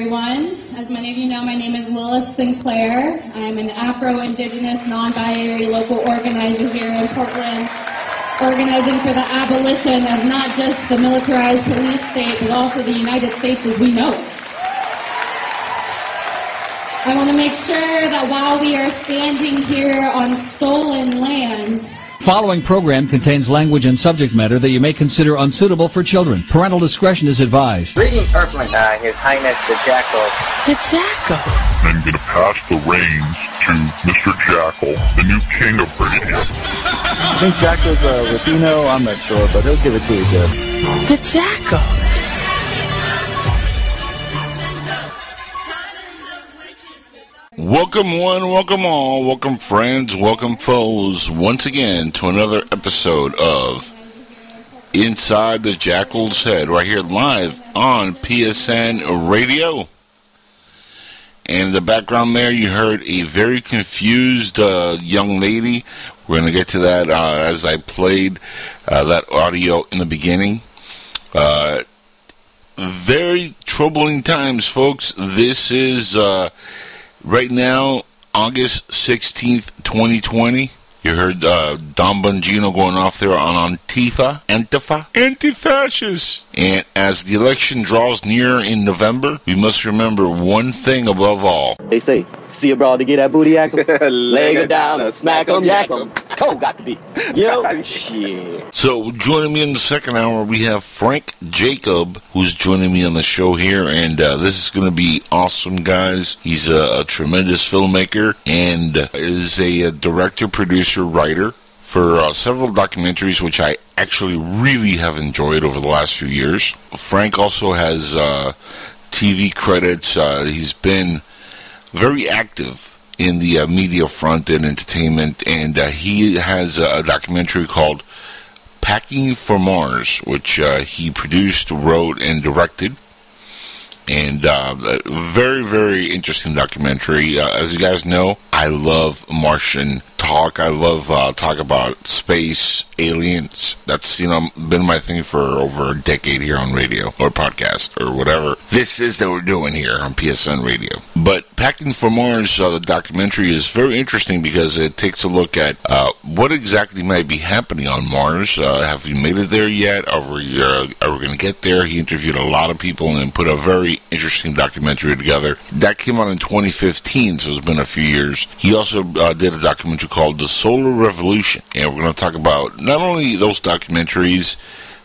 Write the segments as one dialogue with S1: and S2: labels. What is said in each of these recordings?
S1: everyone. As many of you know, my name is Lilith Sinclair. I'm an Afro-Indigenous, non-binary local organizer here in Portland, organizing for the abolition of not just the militarized police state, but also the United States as we know. I want to make sure that while we are standing here on stolen land,
S2: Following program contains language and subject matter that you may consider unsuitable for children. Parental discretion is advised.
S3: Greetings, Earthling. Uh, His Highness the Jackal.
S4: The Jackal.
S5: I'm going to pass the reins to Mr. Jackal, the new king of radio.
S6: I think Jackal's uh, Latino. I'm not sure, but he'll give it to you good.
S4: The Jackal.
S7: Welcome one, welcome all, welcome friends, welcome foes, once again to another episode of Inside the Jackal's Head, right here live on PSN Radio. And in the background there, you heard a very confused uh, young lady. We're going to get to that uh, as I played uh, that audio in the beginning. Uh, very troubling times, folks. This is uh, right now August 16th, 2020. You heard uh, Dan Bongino going off there on Antifa, Antifa, anti-fascist. And as the election draws near in November, we must remember one thing above all.
S8: They say, see a broad to get that booty yak 'em, leg her down or smack 'em, yak 'em. Cole got to be. You know? Shit.
S7: So joining me in the second hour, we have Frank Jacob, who's joining me on the show here, and uh, this is going to be awesome, guys. He's a, a tremendous filmmaker and uh, is a, uh director, producer, writer for uh, several documentaries, which I actually really have enjoyed over the last few years. Frank also has uh, TV credits. Uh, he's been very active in the uh, media front and entertainment, and uh, he has a documentary called Packing for Mars, which uh, he produced, wrote, and directed. And uh, very, very interesting documentary. Uh, as you guys know, I love Martian talk. I love uh, talk about space, aliens. That's you know been my thing for over a decade here on radio or podcast or whatever this is that we're doing here on PSN Radio. But Packing for Mars, uh, the documentary is very interesting because it takes a look at uh, what exactly might be happening on Mars. Uh, have we made it there yet? Are we uh, are we going to get there? He interviewed a lot of people and put a very interesting documentary together. That came out in 2015, so it's been a few years. He also uh, did a documentary called The Solar Revolution, and we're going to talk about not only those documentaries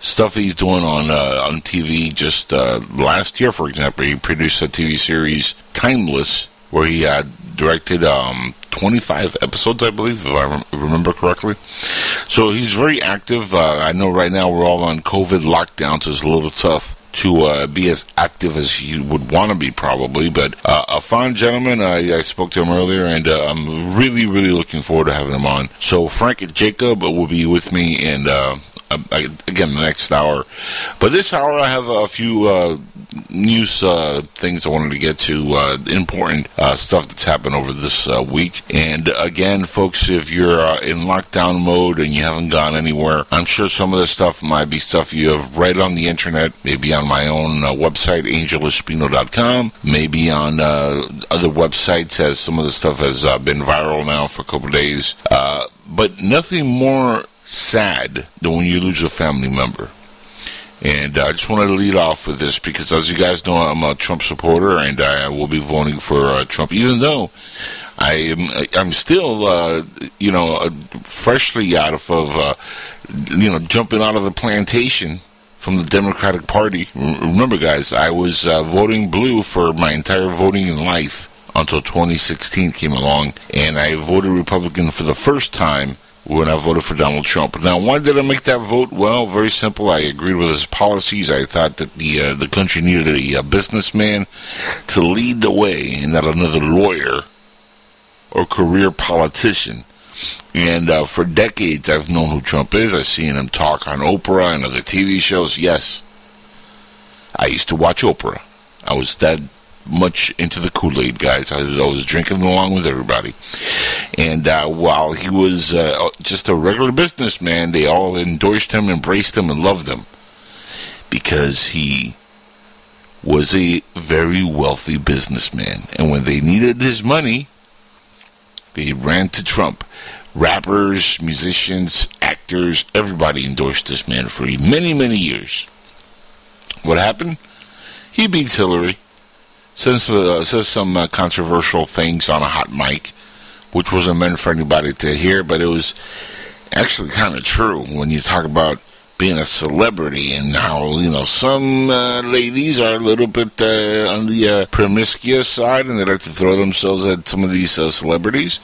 S7: stuff he's doing on uh, on TV. Just uh, last year, for example, he produced a TV series Timeless, where he had directed um, 25 episodes, I believe, if I rem- remember correctly. So he's very active. Uh, I know right now we're all on COVID lockdowns, so it's a little tough to uh, be as active as he would want to be, probably. But uh, a fine gentleman. I, I spoke to him earlier, and uh, I'm really, really looking forward to having him on. So Frank and Jacob will be with me, and uh, again the next hour. But this hour, I have a few uh, news uh, things I wanted to get to, uh, important uh, stuff that's happened over this uh, week. And again, folks, if you're uh, in lockdown mode and you haven't gone anywhere, I'm sure some of this stuff might be stuff you have read on the internet, maybe on my own website, angelespino.com, maybe on other websites, as some of the stuff has been viral now for a couple days. But nothing more sad than when you lose a family member. And I just wanted to lead off with this because, as you guys know, I'm a Trump supporter, and I will be voting for uh, Trump, even though I am I'm still, uh, you know, uh, freshly out of, of uh, you know, jumping out of the plantation from the Democratic Party. Remember, guys, I was uh, voting blue for my entire voting life until 2016 came along, and I voted Republican for the first time when I voted for Donald Trump. Now, why did I make that vote? Well, very simple. I agreed with his policies. I thought that the uh, the country needed a, uh businessman to lead the way, and not another lawyer or career politician. And uh, for decades, I've known who Trump is. I've seen him talk on Oprah and other TV shows. Yes, I used to watch Oprah. I was that much into the Kool Aid, guys. I was always drinking along with everybody. And uh, while he was uh, just a regular businessman, they all endorsed him, embraced him, and loved him because he was a very wealthy businessman. And when they needed his money, they ran to Trump. Rappers, musicians, actors, everybody endorsed this man for many, many years. What happened? He beats Hillary, says, uh, says some uh, controversial things on a hot mic, which wasn't meant for anybody to hear, but it was actually kind of true when you talk about being a celebrity and how you know some uh, ladies are a little bit uh, on the uh, promiscuous side and they like to throw themselves at some of these uh, celebrities.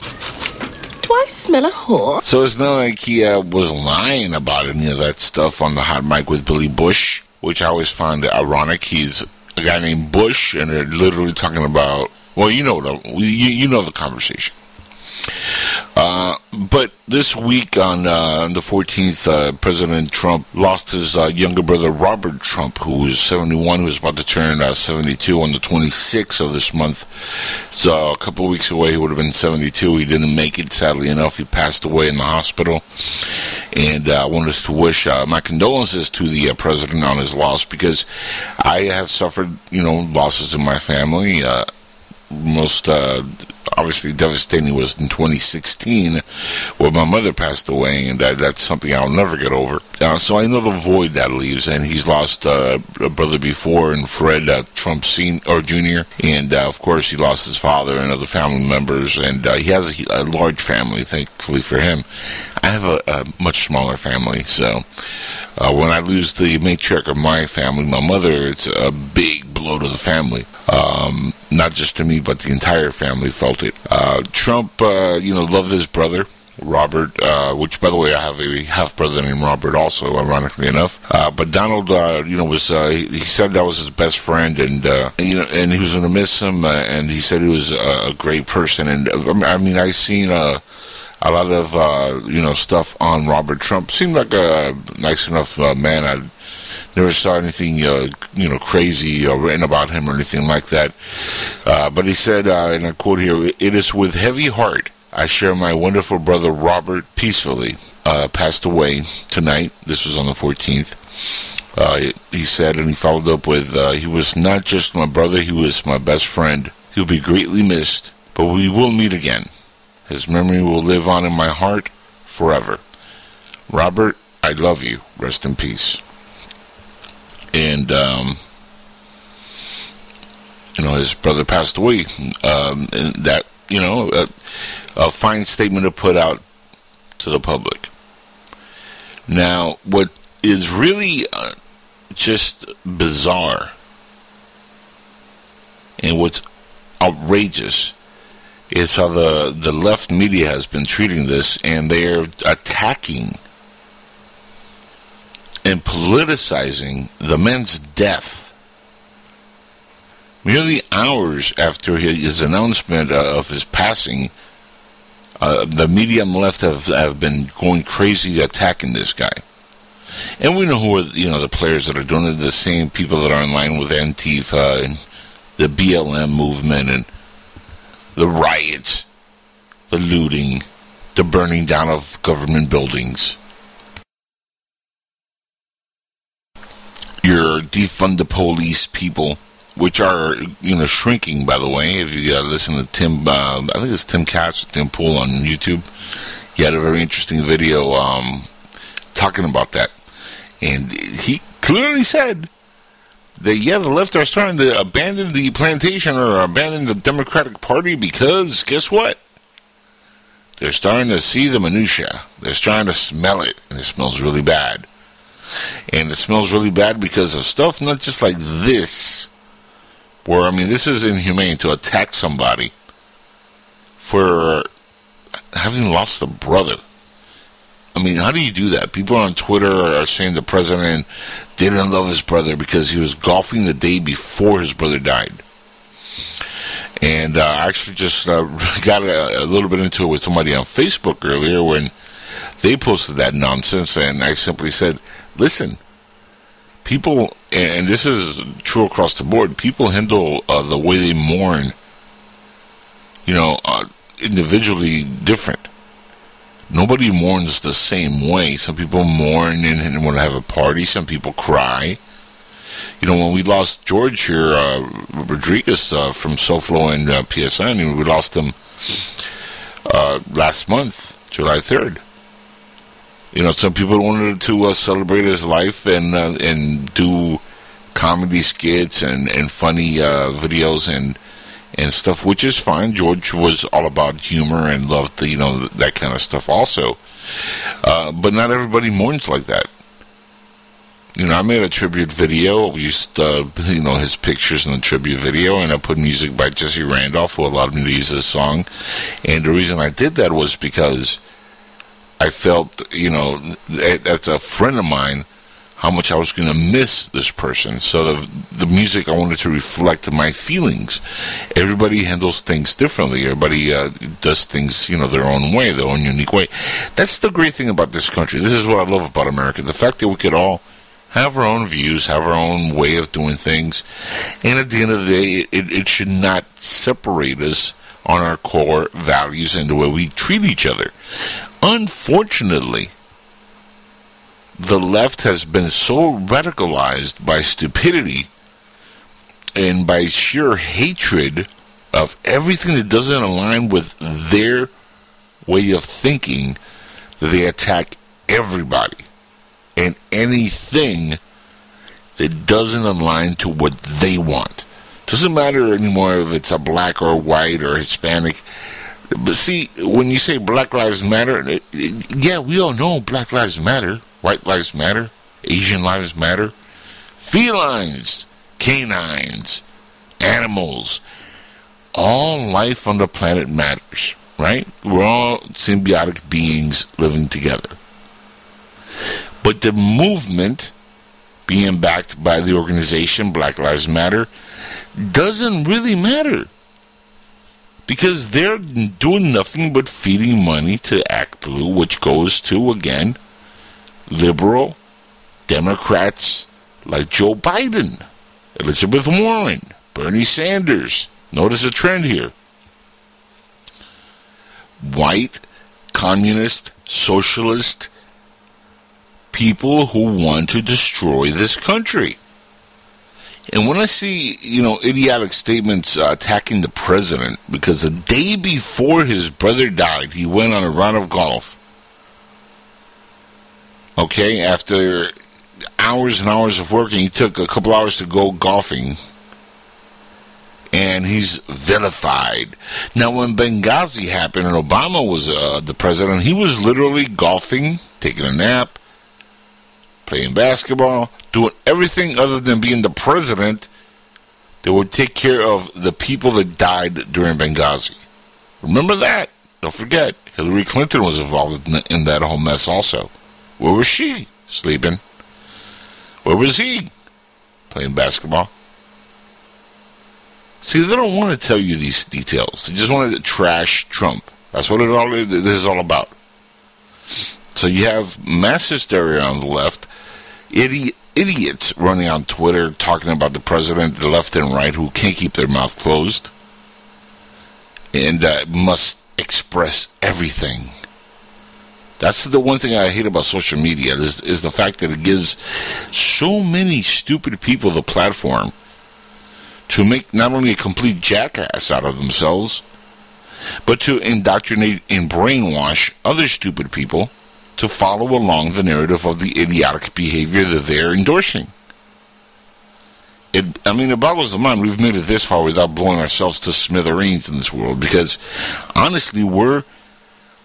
S4: Do I smell a whore?
S7: So it's not like he uh, was lying about any of that stuff on the hot mic with Billy Bush, which I always find ironic. He's a guy named Bush, and they're literally talking about. Well, you know the you, you know the conversation. Uh, but this week on uh, the 14th, uh, President Trump lost his uh, younger brother Robert Trump, who was 71, who was about to turn uh, 72 on the 26th of this month. So a couple weeks away, he would have been 72. He didn't make it, sadly enough. He passed away in the hospital. And I wanted to wish my condolences to the president on his loss because I have suffered, you know, losses in my family most uh, obviously devastating was in 2016 when my mother passed away, and that, that's something I'll never get over. Uh, so I know the void that leaves, and he's lost uh, a brother before, and Fred uh, Trump Senior or Junior, and uh, of course he lost his father and other family members, and uh, he has a, a, large family, thankfully for him. I have a, a much smaller family, so. Uh, when I lose the matriarch of my family, my mother, it's a big blow to the family. Um, not just to me, but the entire family felt it. Uh, Trump, uh, you know, loved his brother. Robert, uh, which by the way, I have a half brother named Robert, also ironically enough. Uh, but Donald, uh, you know, was uh, he said that was his best friend, and uh, you know, and he was going to miss him. Uh, and he said he was a great person. And I mean, I seen a lot of you know stuff on Robert Trump. Seemed like a nice enough man. I never saw anything uh, you know crazy or written about him or anything like that. Uh, but he said, uh, and I quote here: "It is with heavy heart I share my wonderful brother Robert peacefully uh, passed away tonight. This was on the 14th." Uh, he said, and he followed up with, uh, "He was not just my brother; he was my best friend. He'll be greatly missed, but we will meet again. His memory will live on in my heart forever." Robert, I love you. Rest in peace and um, you know his brother passed away. Um, and that you know a, a, fine statement to put out to the public. Now, what is really uh, just bizarre and what's outrageous is how the the left media has been treating this, and they're attacking and politicizing the man's death. Merely hours after his announcement uh, of his passing, uh, the media the left have, have been going crazy attacking this guy. And we know who are you know the players that are doing it, the same people that are in line with Antifa and the BLM movement and the riots, the looting, the burning down of government buildings. Your defund the police people, which are you know shrinking. By the way, if you uh, listen to Tim, uh, I think it's Tim Katz, Tim Pool on YouTube. He had a very interesting video um, talking about that, and he clearly said that yeah, the left are starting to abandon the plantation or abandon the Democratic Party because guess what? They're starting to see the minutia. They're starting to smell it, and it smells really bad and it smells really bad because of stuff not just like this, where I mean, this is inhumane to attack somebody for having lost a brother. I mean, how do you do that? People on Twitter are saying the president didn't love his brother because he was golfing the day before his brother died. And uh, I actually just uh, got a, a, little bit into it with somebody on Facebook earlier when they posted that nonsense, and I simply said, listen, people, and this is true across the board, people handle uh, the way they mourn, you know, uh, individually different. Nobody mourns the same way. Some people mourn and, and want to have a party. Some people cry. you know, when we lost George here, uh, Rodriguez uh, from SoFlo and uh, PSN, we lost him uh, last month, July 3rd. You know, some people wanted to uh, celebrate his life and uh, and do comedy skits and, and funny uh, videos and and stuff, which is fine. George was all about humor and loved the, you know that kind of stuff also. Uh, but not everybody mourns like that. You know, I made a tribute video. We used, uh, you know, his pictures in the tribute video, and I put music by Jesse Randolph, who allowed me to use this song. And the reason I did that was because I felt, you know, that's a friend of mine, how much I was going to miss this person. So the the music I wanted to reflect my feelings. Everybody handles things differently. Everybody uh, does things, you know, their own way, their own unique way. That's the great thing about this country. This is what I love about America: the fact that we could all have our own views, have our own way of doing things, and at the end of the day, it, it should not separate us on our core values and the way we treat each other. Unfortunately, the left has been so radicalized by stupidity and by sheer hatred of everything that doesn't align with their way of thinking that they attack everybody and anything that doesn't align to what they want. Doesn't matter anymore if it's a black or white or Hispanic. But see, when you say Black Lives Matter, it, it, yeah, we all know Black Lives Matter, White Lives Matter, Asian Lives Matter, felines, canines, animals, all life on the planet matters, right? We're all symbiotic beings living together. But the movement, being backed by the organization Black Lives Matter, doesn't really matter. Because they're doing nothing but feeding money to Act Blue, which goes to, again, liberal Democrats like Joe Biden, Elizabeth Warren, Bernie Sanders. Notice a trend here. White, communist, socialist, people who want to destroy this country. And when I see, you know, idiotic statements uh, attacking the president because the day before his brother died, he went on a round of golf. Okay, after hours and hours of working, he took a couple hours to go golfing. And he's vilified. Now, when Benghazi happened and Obama was uh, the president, he was literally golfing, taking a nap, playing basketball, doing everything other than being the president that would take care of the people that died during Benghazi. Remember that. Don't forget, Hillary Clinton was involved in, that whole mess also. Where was she? Sleeping. Where was he? Playing basketball. See, they don't want to tell you these details. They just want to trash Trump. That's what it all this is all about. So you have mass hysteria on the left idiot, idiots running on Twitter talking about the president, the left and right, who can't keep their mouth closed and uh, must express everything. That's the one thing I hate about social media is, is the fact that it gives so many stupid people the platform to make not only a complete jackass out of themselves, but to indoctrinate and brainwash other stupid people to follow along the narrative of the idiotic behavior that they're endorsing. It, I mean, it boggles the mind we've made it this far without blowing ourselves to smithereens in this world because honestly, we're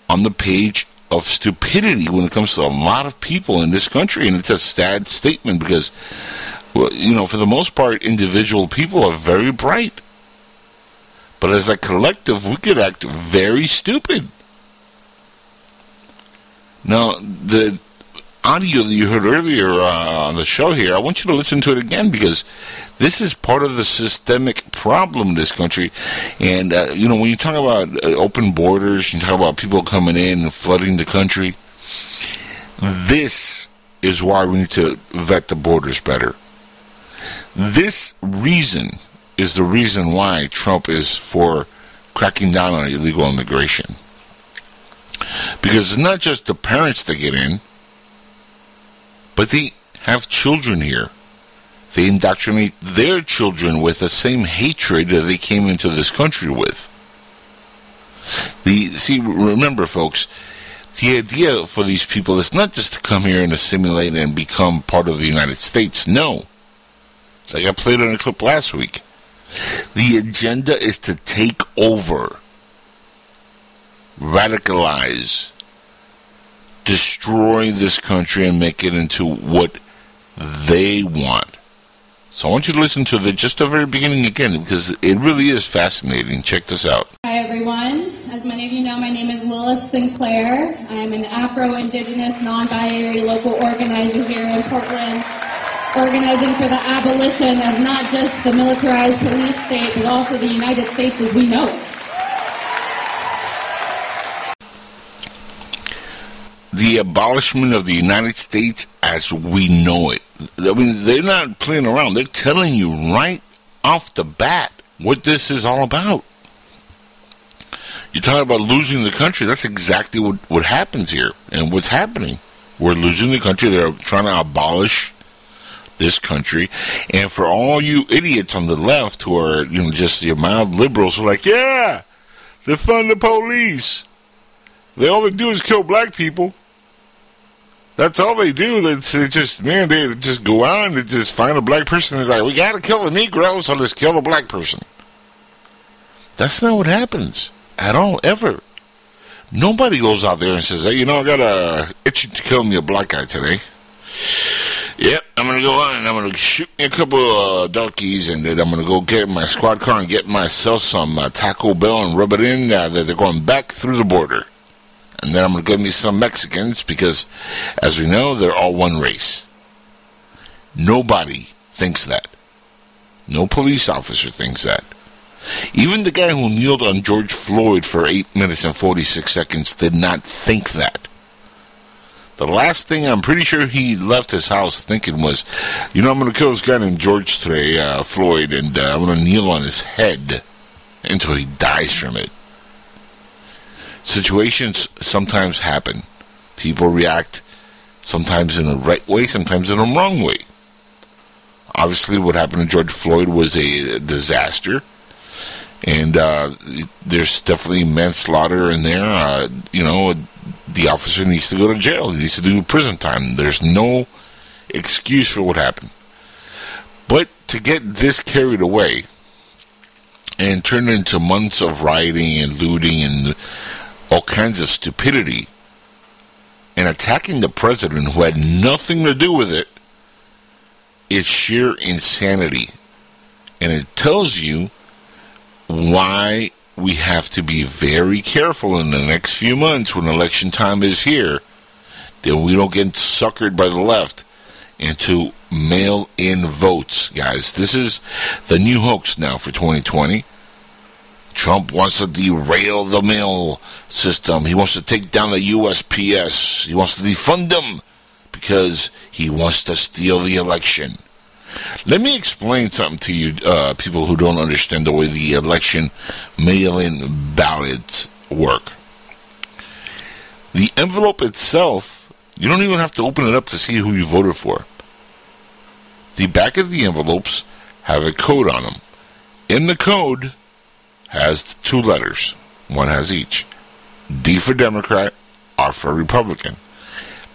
S7: on the page of stupidity when it comes to a lot of people in this country, and it's a sad statement because, well, you know, for the most part, individual people are very bright. But as a collective, we could act very stupid. Now, the audio that you heard earlier uh, on the show here, I want you to listen to it again because this is part of the systemic problem in this country. And, uh, you know, when you talk about uh, open borders, you talk about people coming in and flooding the country, this is why we need to vet the borders better. This reason is the reason why Trump is for cracking down on illegal immigration. Because it's not just the parents that get in, but they have children here. they indoctrinate their children with the same hatred that they came into this country with. The see, remember, folks, the idea for these people is not just to come here and assimilate and become part of the United States. No, like I played on a clip last week. The agenda is to take over, radicalize, destroy this country, and make it into what they want. So I want you to listen to the just the very beginning again because it really is fascinating. Check this out.
S1: Hi everyone. As many of you know, my name is Lilith Sinclair. I am an Afro-Indigenous, non-binary local organizer here in Portland, organizing for the abolition of not just the militarized police state, but also the United States as we know it.
S7: The abolishment of the United States as we know it. I mean, they're not playing around. They're telling you right off the bat what this is all about. You're talking about losing the country. That's exactly what, what happens here and what's happening. We're losing the country. They're trying to abolish this country. And for all you idiots on the left who are, you know, just your mild liberals who are like, yeah, they fund the police. They all they do is kill black people. That's all they do. They, just man, they just go on. They just find a black person. It's like we got to kill a Negro, so let's kill the black person. That's not what happens at all, ever. Nobody goes out there and says, "Hey, you know, I got a itch to kill me a black guy today." Yep, I'm gonna go on and I'm gonna shoot me a couple of uh, darkies, and then I'm gonna go get my squad car and get myself some uh, Taco Bell and rub it in. Uh, that they're going back through the border and then I'm going to give me some Mexicans because, as we know, they're all one race. Nobody thinks that. No police officer thinks that. Even the guy who kneeled on George Floyd for 8 minutes and 46 seconds did not think that. The last thing I'm pretty sure he left his house thinking was, you know, I'm going to kill this guy named George today, uh, Floyd, and uh, I'm going to kneel on his head until he dies from it situations sometimes happen. People react sometimes in the right way, sometimes in the wrong way. Obviously, what happened to George Floyd was a disaster, and uh, there's definitely manslaughter in there. Uh, you know, the officer needs to go to jail. He needs to do prison time. There's no excuse for what happened. But to get this carried away and turn it into months of rioting and looting and all kinds of stupidity and attacking the president who had nothing to do with it is sheer insanity. And it tells you why we have to be very careful in the next few months when election time is here that we don't get suckered by the left into mail in votes, guys. This is the new hoax now for 2020. Trump wants to derail the mail system. He wants to take down the USPS. He wants to defund them because he wants to steal the election. Let me explain something to you, uh, people who don't understand the way the election mail in ballots work. The envelope itself, you don't even have to open it up to see who you voted for. The back of the envelopes have a code on them. In the code, has two letters. One has each. D for Democrat, R for Republican.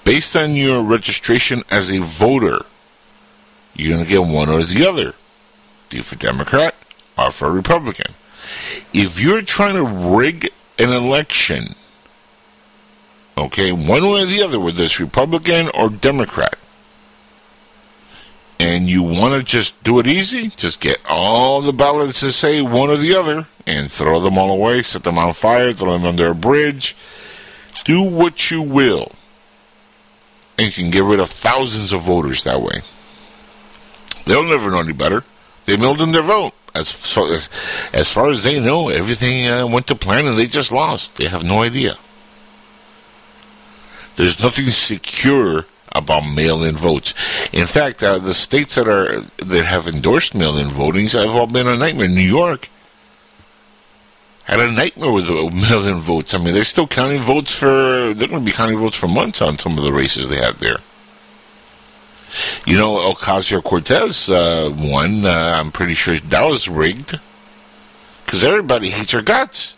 S7: Based on your registration as a voter, you're going to get one or the other. D for Democrat, R for Republican. If you're trying to rig an election, okay, one way or the other, whether it's Republican or Democrat, and you want to just do it easy, just get all the ballots to say one or the other and throw them all away, set them on fire, throw them under a bridge. Do what you will. And you can get rid of thousands of voters that way. They'll never know any better. They mailed in their vote. As far as, as, far as they know, everything uh, went to plan and they just lost. They have no idea. There's nothing secure about mail-in votes. In fact, uh, the states that are that have endorsed mail-in voting have all been a nightmare. New York had a nightmare with mail-in votes. I mean, they're still counting votes for. They're going to be counting votes for months on some of the races they had there. You know, Ocasio Cortez uh, won. Uh, I'm pretty sure that was rigged because everybody hates her guts,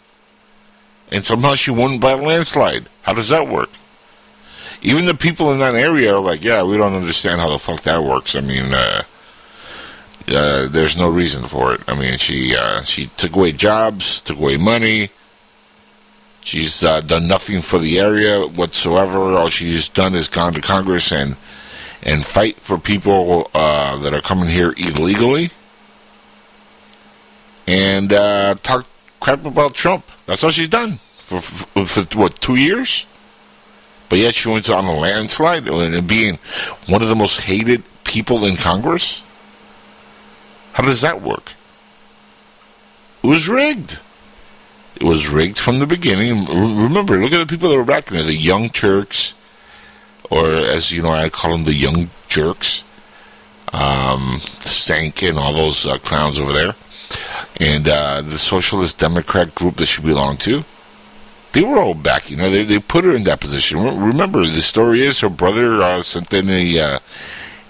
S7: and somehow she won by a landslide. How does that work? Even the people in that area are like, "Yeah, we don't understand how the fuck that works." I mean, uh, uh, there's no reason for it. I mean, she uh, she took away jobs, took away money. She's uh, done nothing for the area whatsoever. All she's done is gone to Congress and and fight for people uh, that are coming here illegally and uh, talk crap about Trump. That's all she's done for, for, for what two years. But yet she went on a landslide and being one of the most hated people in Congress. How does that work? It was rigged. It was rigged from the beginning. Remember, look at the people that were back there, the Young Turks, or as you know, I call them the Young Jerks, um, Stank and all those uh, clowns over there and uh, the Socialist Democrat group that she belonged to, they were all back. You know, they they put her in that position. Remember, the story is her brother uh, sent in a uh,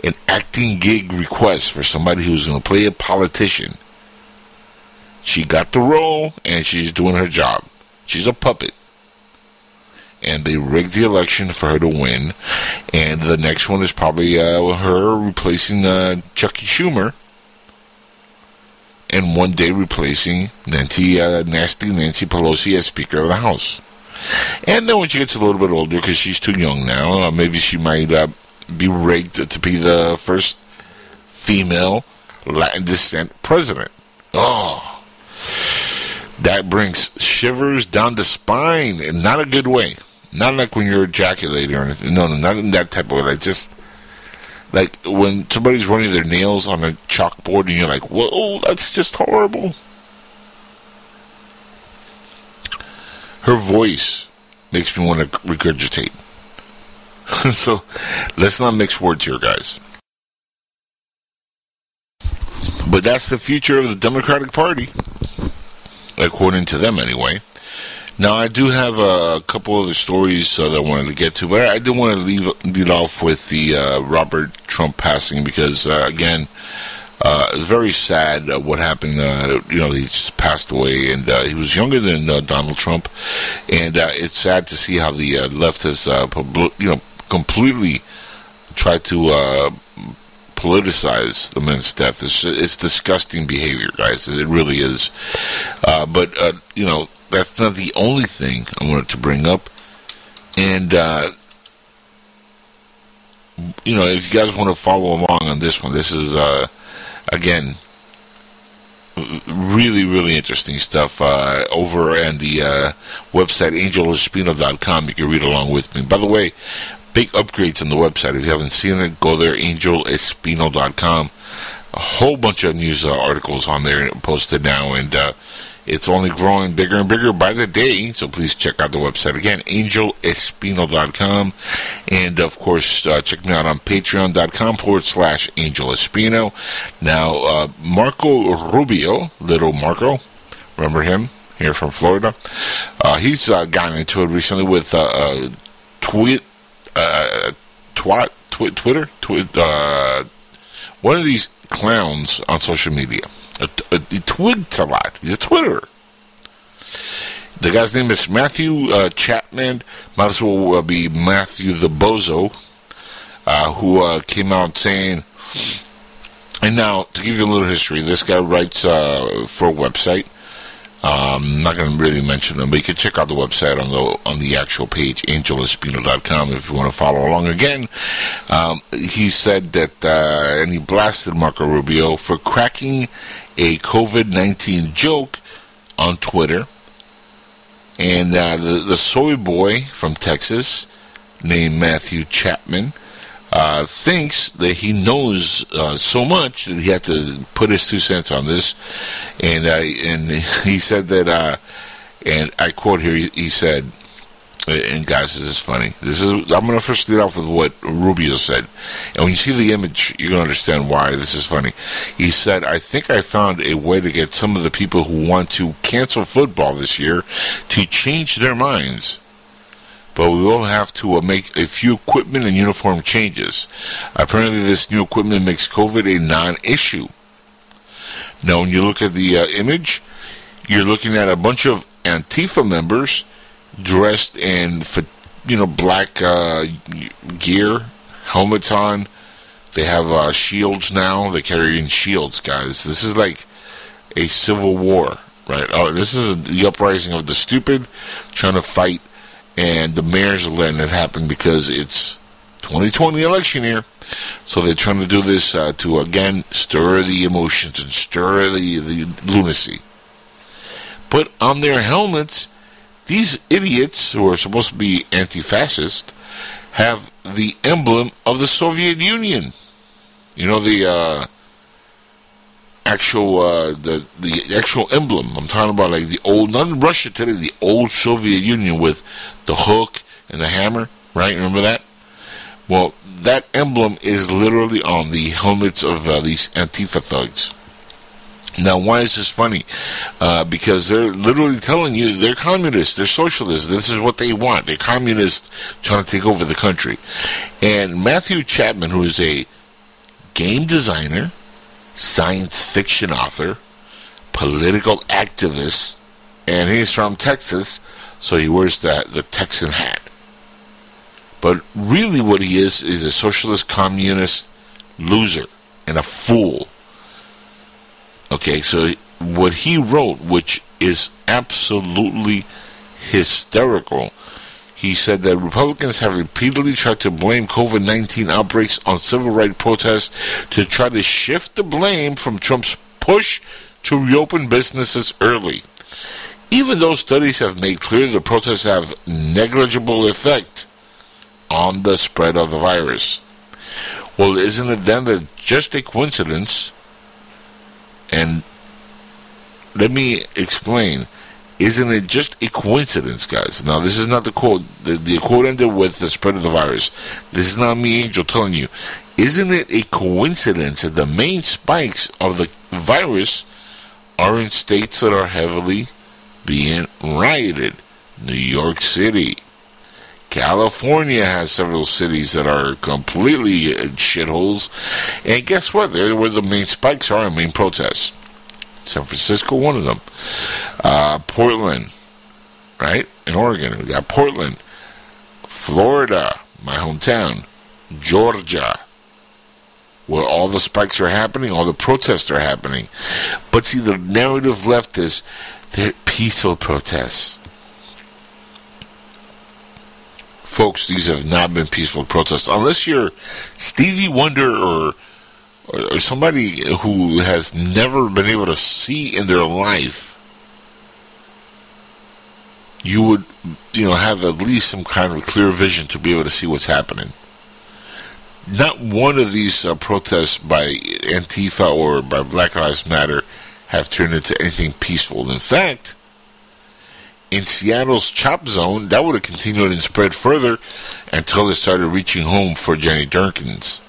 S7: an acting gig request for somebody who was going to play a politician. She got the role, and she's doing her job. She's a puppet. And they rigged the election for her to win. And the next one is probably uh, her replacing uh, Chucky Schumer and one day replacing Nancy, uh, nasty Nancy Pelosi as Speaker of the House. And then when she gets a little bit older, because she's too young now, uh, maybe she might uh, be rigged to be the first female Latin descent president. Oh, that brings shivers down the spine, and not a good way. Not like when you're ejaculating or anything. No, no, not in that type of way. Like just like when somebody's running their nails on a chalkboard and you're like, whoa, that's just horrible. Her voice makes me want to regurgitate. so let's not mix words here, guys. But that's the future of the Democratic Party, according to them, anyway. Now, I do have a couple other stories uh, that I wanted to get to, but I did want to leave lead off with the uh, Robert Trump passing because, uh, again, uh, it's very sad uh, what happened. Uh, you know, he just passed away, and uh, he was younger than Donald Trump, and it's sad to see how the left has, you know, completely tried to politicize the man's death. It's, it's disgusting behavior, guys. It really is. but you know that's not the only thing I wanted to bring up. And, uh, you know, if you guys want to follow along on this one, this is, uh, again, really, really interesting stuff uh, over on the uh, website angelespino.com. You can read along with me. By the way, big upgrades on the website. If you haven't seen it, go there, angelespino.com. A whole bunch of news uh, articles on there posted now, and uh, it's only growing bigger and bigger by the day, so please check out the website again, angelespino.com. And of course, uh, check me out on patreon.com forward slash angelespino. Now, uh, Marco Rubio, little Marco, remember him here from Florida? Uh, he's uh, gotten into it recently with uh, uh, tweet, uh, twat, twi- Twitter, twi- one of these clowns on social media. He tweets a lot. He's a Twitterer. The guy's name is Matthew uh, Chapman. Might as well uh, be Matthew the Bozo, uh, who uh, came out saying. And now, to give you a little history, this guy writes uh, for a website. Um, I'm not going to really mention them, but you can check out the website on the on the actual page, angelespino.com, if you want to follow along. Again, um, he said that, uh, and he blasted Marco Rubio for cracking a COVID 19 joke on Twitter. And uh, the, the soy boy from Texas, named Matthew Chapman, uh, thinks that he knows uh, so much that he had to put his two cents on this. And, and he said that, uh, and I quote here, he, he said, and guys, this is funny. This is I'm going to first lead off with what Rubio said, and when you see the image, you're going to understand why this is funny. He said, "I think I found a way to get some of the people who want to cancel football this year to change their minds. But we will have to uh, make a few equipment and uniform changes. Apparently, this new equipment makes COVID a non issue. Now, when you look at the uh, image, you're looking at a bunch of Antifa members dressed in, you know, black uh, gear, helmets on. They have uh, shields now. They're carrying shields, guys. This is like a civil war, right? Oh, this is the uprising of the stupid trying to fight, and the mayor's letting it happen because it's 2020 election year. So they're trying to do this uh, to again stir the emotions and stir the, the lunacy. But on their helmets, these idiots who are supposed to be anti-fascist have the emblem of the Soviet Union. You know the uh, actual uh, the the actual emblem. I'm talking about like the old, not Russia today, the old Soviet Union with the hook and the hammer. Right? Remember that? Well, that emblem is literally on the helmets of uh, these Antifa thugs. Now, why is this funny? Uh, because they're literally telling you they're communists, they're socialists. This is what they want. They're communists trying to take over the country. And Matthew Chapman, who is a game designer, science fiction author, political activist, and he's from Texas, so he wears the, the Texan hat. But really, what he is is a socialist communist loser and a fool. Okay, so what he wrote, which is absolutely hysterical, he said that Republicans have repeatedly tried to blame COVID 19 outbreaks on civil rights protests to try to shift the blame from Trump's push to reopen businesses early. Even though studies have made clear the protests have negligible effect on the spread of the virus. Well, isn't it then that just a coincidence? And let me explain. Isn't it just a coincidence, guys? Now, this is not the quote. The, the quote ended with the spread of the virus. This is not me, Angel, telling you. Isn't it a coincidence that the main spikes of the virus are in states that are heavily being rioted? New York City. California has several cities that are completely shitholes. And guess what? They're where the main spikes are and main protests. San Francisco, one of them. Uh, Portland, right? In Oregon. We got Portland. Florida, my hometown. Georgia, where all the spikes are happening, all the protests are happening. But see, the narrative left is they're peaceful protests. Folks, these have not been peaceful protests. Unless you're Stevie Wonder or somebody who has never been able to see in their life, you would, you know, have at least some kind of clear vision to be able to see what's happening. Not one of these uh, protests by Antifa or by Black Lives Matter have turned into anything peaceful. In fact, in Seattle's chop zone, that would have continued and spread further until it started reaching home for Jenny Durkins.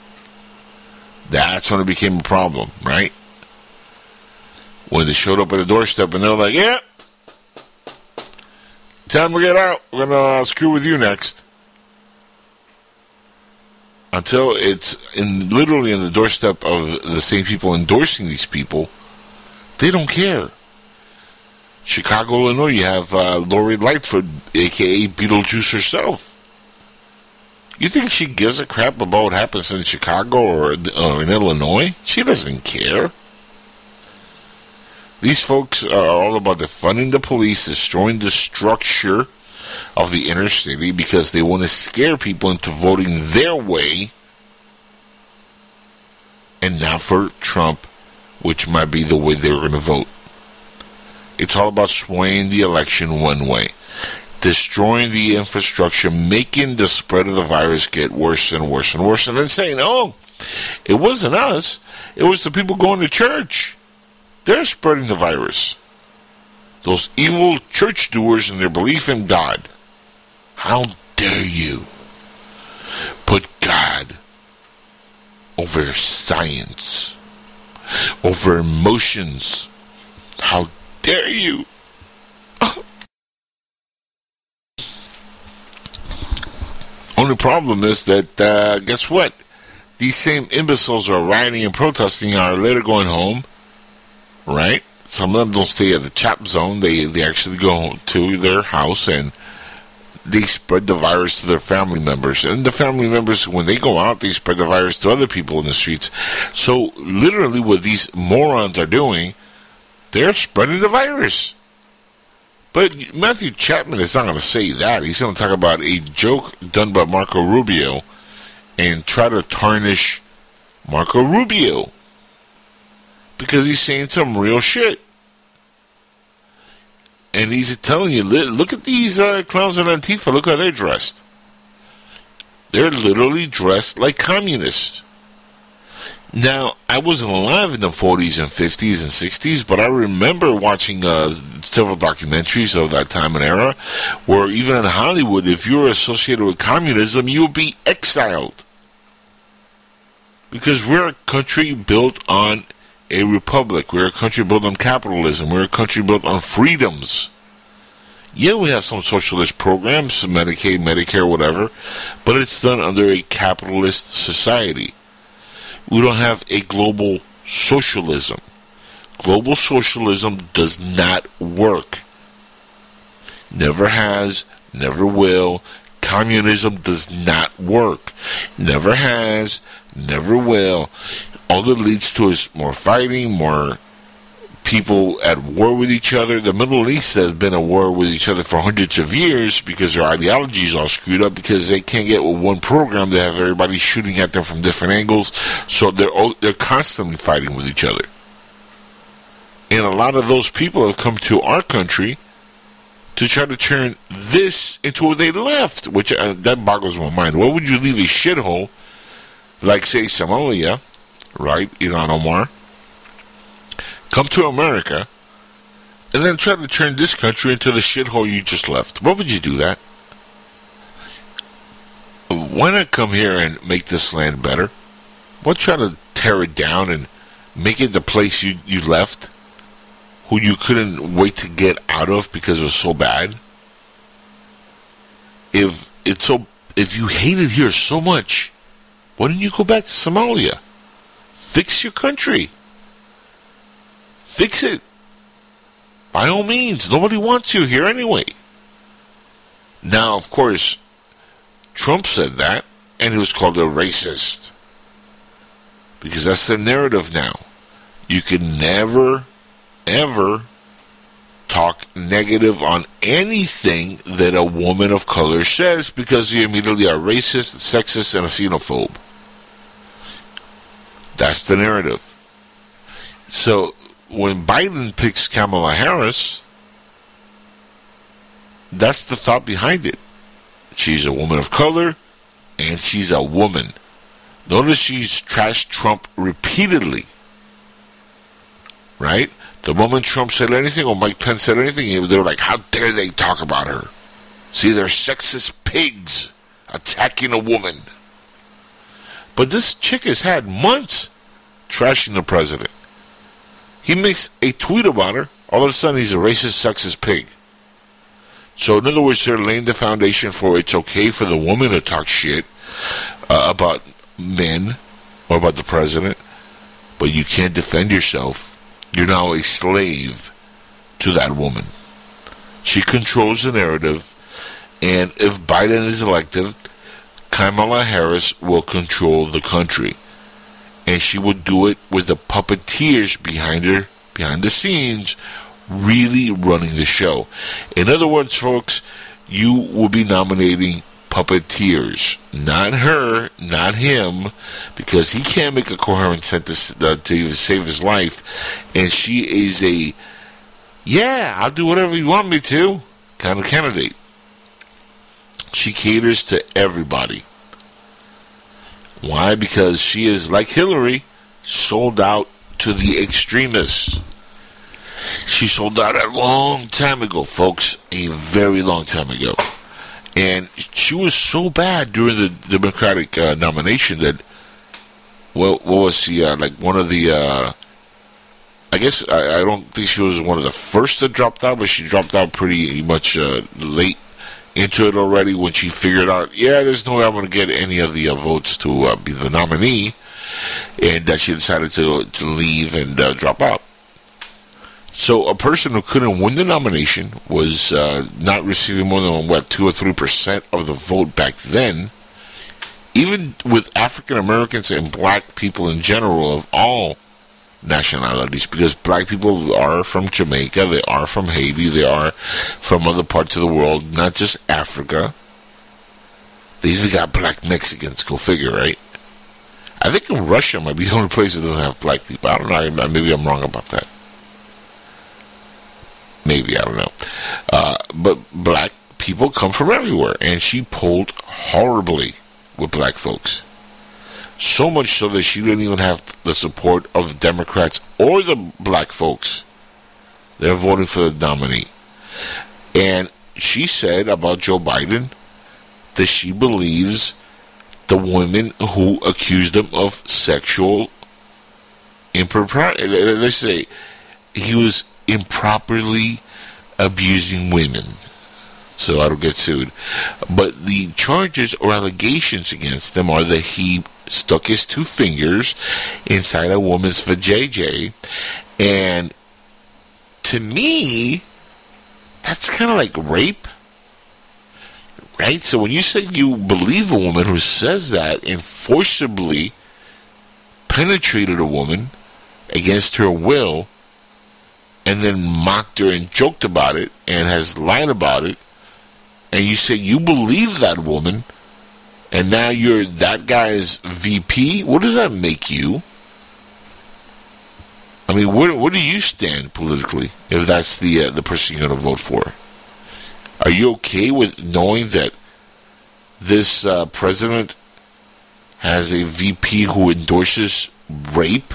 S7: That's when it became a problem, right? When they showed up at the doorstep and they're like, yeah, time to get out. We're going to uh, screw with you next. Until it's in literally in the doorstep of the same people endorsing these people, they don't care. Chicago, Illinois, you have uh, Lori Lightfoot, aka Beetlejuice herself. You think she gives a crap about what happens in Chicago or, or in Illinois? She doesn't care. These folks are all about defunding the police, destroying the structure of the inner city because they want to scare people into voting their way and not for Trump, which might be the way they're going to vote. It's all about swaying the election one way destroying the infrastructure, making the spread of the virus get worse and worse and worse, and then saying, oh, it wasn't us, it was the people going to church. They're spreading the virus. Those evil church doers and their belief in God. How dare you put God over science, over emotions? How dare you? Only problem is that, uh, guess what? These same imbeciles are rioting and protesting are later going home, right? Some of them don't stay at the chap zone. They, they actually go to their house and they spread the virus to their family members. And the family members, when they go out, they spread the virus to other people in the streets. So, literally, what these morons are doing, they're spreading the virus. But Matthew Chapman is not going to say that. He's going to talk about a joke done by Marco Rubio and try to tarnish Marco Rubio because he's saying some real shit. And he's telling you, look at these uh, clowns in Antifa. Look how they're dressed. They're literally dressed like communists. Now, I wasn't alive in the 40s and 50s and 60s, but I remember watching uh, several documentaries of that time and era where even in Hollywood, if you were associated with communism, you would be exiled. Because we're a country built on a republic. We're a country built on capitalism. We're a country built on freedoms. Yeah, we have some socialist programs, Medicaid, Medicare, whatever, but it's done under a capitalist society. We don't have a global socialism. Global socialism does not work. Never has, never will. Communism does not work. Never has, never will. All it leads to is more fighting, more people at war with each other. The Middle East has been at war with each other for hundreds of years because their ideology is all screwed up because they can't get with one program. They have everybody shooting at them from different angles, so they're they're constantly fighting with each other. And a lot of those people have come to our country to try to turn this into what they left, which uh, that boggles my mind. Why would you leave a shithole like, say, Somalia, right, Ilhan Omar? Come to America, and then try to turn this country into the shithole you just left. What would you do that? Why not come here and make this land better? Why try to tear it down and make it the place you, you left, who you couldn't wait to get out of because it was so bad? If it's so, if you hate it here so much, why don't you go back to Somalia? Fix your country. Fix it. By all means, nobody wants you here anyway. Now, of course, Trump said that, and he was called a racist. Because that's the narrative now. You can never, ever talk negative on anything that a woman of color says because you immediately are racist, sexist, and a xenophobe. That's the narrative. So when Biden picks Kamala Harris, that's the thought behind it. She's a woman of color, and she's a woman. Notice she's trashed Trump repeatedly. Right? The moment Trump said anything or Mike Pence said anything, they were like, how dare they talk about her? See, they're sexist pigs attacking a woman. But this chick has had months trashing the president. He makes a tweet about her. All of a sudden, he's a racist, sexist pig. So, in other words, they're laying the foundation for it's okay for the woman to talk shit uh, about men or about the president, but you can't defend yourself. You're now a slave to that woman. She controls the narrative, and if Biden is elected, Kamala Harris will control the country and she would do it with the puppeteers behind her, behind the scenes, really running the show. In other words, folks, you will be nominating puppeteers, not her, not him, because he can't make a coherent sentence uh, to save his life, and she is a yeah, I'll do whatever you want me to kind of candidate. She caters to everybody. Why? Because she is, like Hillary, sold out to the extremists. She sold out a long time ago, folks. A very long time ago. And she was so bad during the Democratic uh, nomination that, well, what was she, uh, like one of the, uh, I guess, I, I, don't think she was one of the first that dropped out, but she dropped out pretty much uh, late into it already when she figured out, yeah, there's no way I'm going to get any of the uh, votes to uh, be the nominee, and that she decided to to leave and uh, drop out. So a person who couldn't win the nomination was uh, not receiving more than what two or three percent of the vote back then. Even with African Americans and black people in general of all nationalities, because black people are from Jamaica, they are from Haiti, they are from other parts of the world, not just Africa. These we got black Mexicans. Go figure, right? I think Russia might be the only place that doesn't have black people. I don't know. Maybe I'm wrong about that. Maybe, I don't know. Uh, but black people come from everywhere, and she pulled horribly with black folks. So much so that she didn't even have the support of the Democrats or the black folks. They're voting for the nominee. And she said about Joe Biden that she believes the women who accused him of sexual impropriety. Let's say he was improperly abusing women. So I don't get sued. But the charges or allegations against him are that he stuck his two fingers inside a woman's vajayjay. And to me, that's kind of like rape. Right? So when you say you believe a woman who says that and forcibly penetrated a woman against her will, and then mocked her and joked about it and has lied about it, and you say you believe that woman, and now you're that guy's VP, what does that make you? I mean, where, where do you stand politically if that's the uh, the person you're going to vote for? Are you okay with knowing that this uh, president has a VP who endorses rape?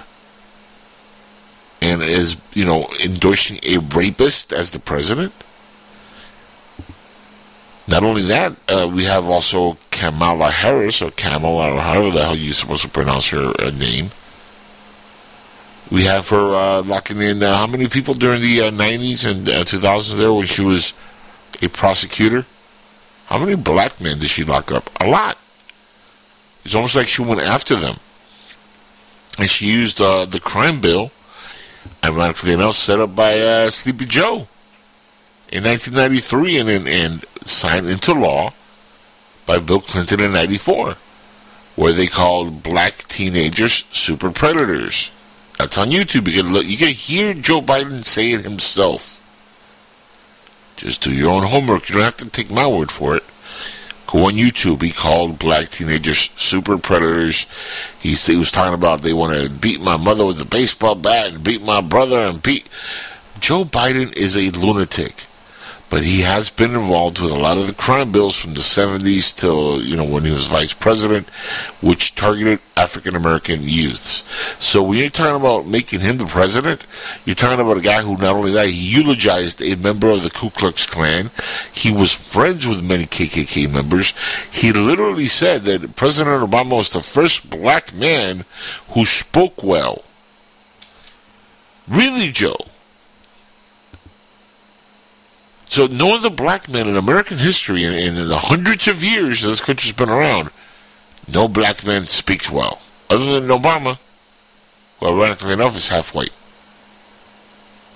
S7: and is, you know, endorsing a rapist as the president. Not only that, uh, we have also Kamala Harris, or Kamala, or however the hell you're supposed to pronounce her uh, name. We have her uh, locking in uh, how many people during the 90s uh, and 2000s uh, there when she was a prosecutor? How many black men did she lock up? A lot. It's almost like she went after them. And she used the crime bill ironically enough, set up by Sleepy Joe in 1993 and, and, and signed into law by Bill Clinton in 94, where they called black teenagers super predators. That's on YouTube. You can look. You can hear Joe Biden say it himself. Just do your own homework. You don't have to take my word for it. Go on YouTube. He called black teenagers super predators. He, he was talking about they want to beat my mother with a baseball bat and beat my brother and beat. Joe Biden is a lunatic but he has been involved with a lot of the crime bills from the 70s till, you know, when he was vice president, which targeted African American youths. So when you're talking about making him the president, you're talking about a guy who not only that, he eulogized a member of the Ku Klux Klan. He was friends with many KKK members. He literally said that President Obama was the first black man who spoke well. Really, Joe? So no other black man in American history, in, in the hundreds of years that this country's been around, no black man speaks well. Other than Obama, who ironically enough is half white.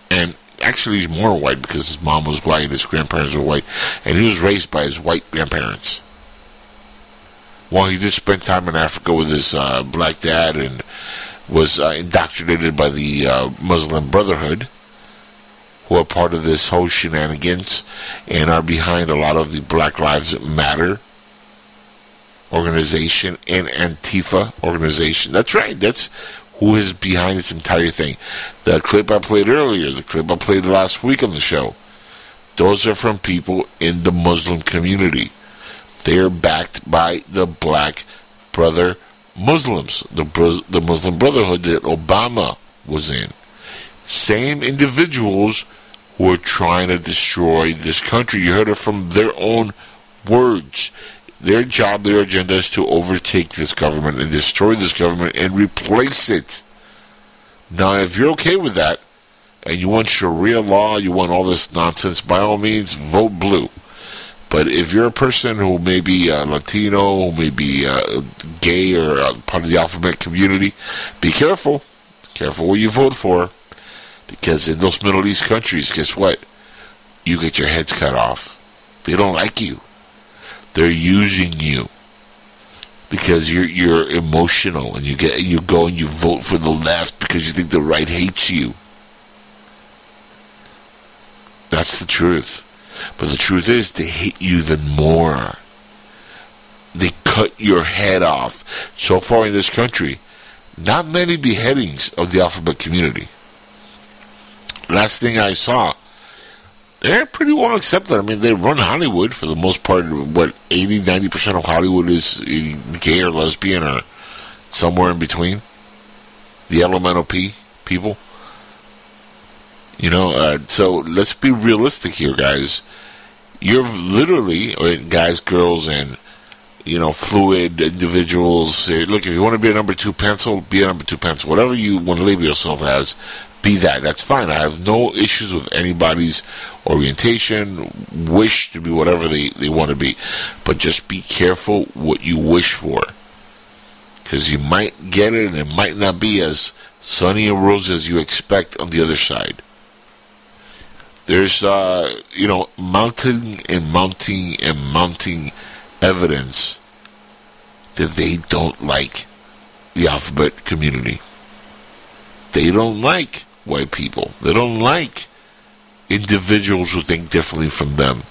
S7: And actually he's more white because his mom was white, and his grandparents were white, and he was raised by his white grandparents. Well, he did spend time in Africa with his uh, black dad and was uh, indoctrinated by the uh, Muslim Brotherhood who are part of this whole shenanigans and are behind a lot of the Black Lives Matter organization and Antifa organization. That's right. That's who is behind this entire thing. The clip I played earlier, the clip I played last week on the show, those are from people in the Muslim community. They are backed by the Black Brother Muslims, the the Muslim Brotherhood that Obama was in. Same individuals who are trying to destroy this country. You heard it from their own words. Their job, their agenda is to overtake this government and destroy this government and replace it. Now, if you're okay with that, and you want Sharia law, you want all this nonsense, by all means, vote blue. But if you're a person who may be uh, Latino, who may be uh, gay or uh, part of the alphabet community, be careful. Careful what you vote for. Because in those Middle East countries, guess what? You get your heads cut off. They don't like you. They're using you because you're you're emotional and you get you go and you vote for the left because you think the right hates you. That's the truth. But the truth is they hate you even more. They cut your head off. So far in this country, not many beheadings of the alphabet community. Last thing I saw, they're pretty well accepted. I mean, they run Hollywood for the most part. What, 80, 90% of Hollywood is gay or lesbian or somewhere in between? The elemental P people? You know, uh, so let's be realistic here, guys. You're literally, or guys, girls, and you know, fluid individuals. Look, if you want to be a number two pencil, be a number two pencil. Whatever you want to label yourself as, be that. That's fine. I have no issues with anybody's orientation, wish to be whatever they, they want to be. But just be careful what you wish for. Because you might get it and it might not be as sunny and rosy as you expect on the other side. There's, uh, you know, mounting and mounting and mounting evidence that they don't like the alphabet community. They don't like white people. They don't like individuals who think differently from them.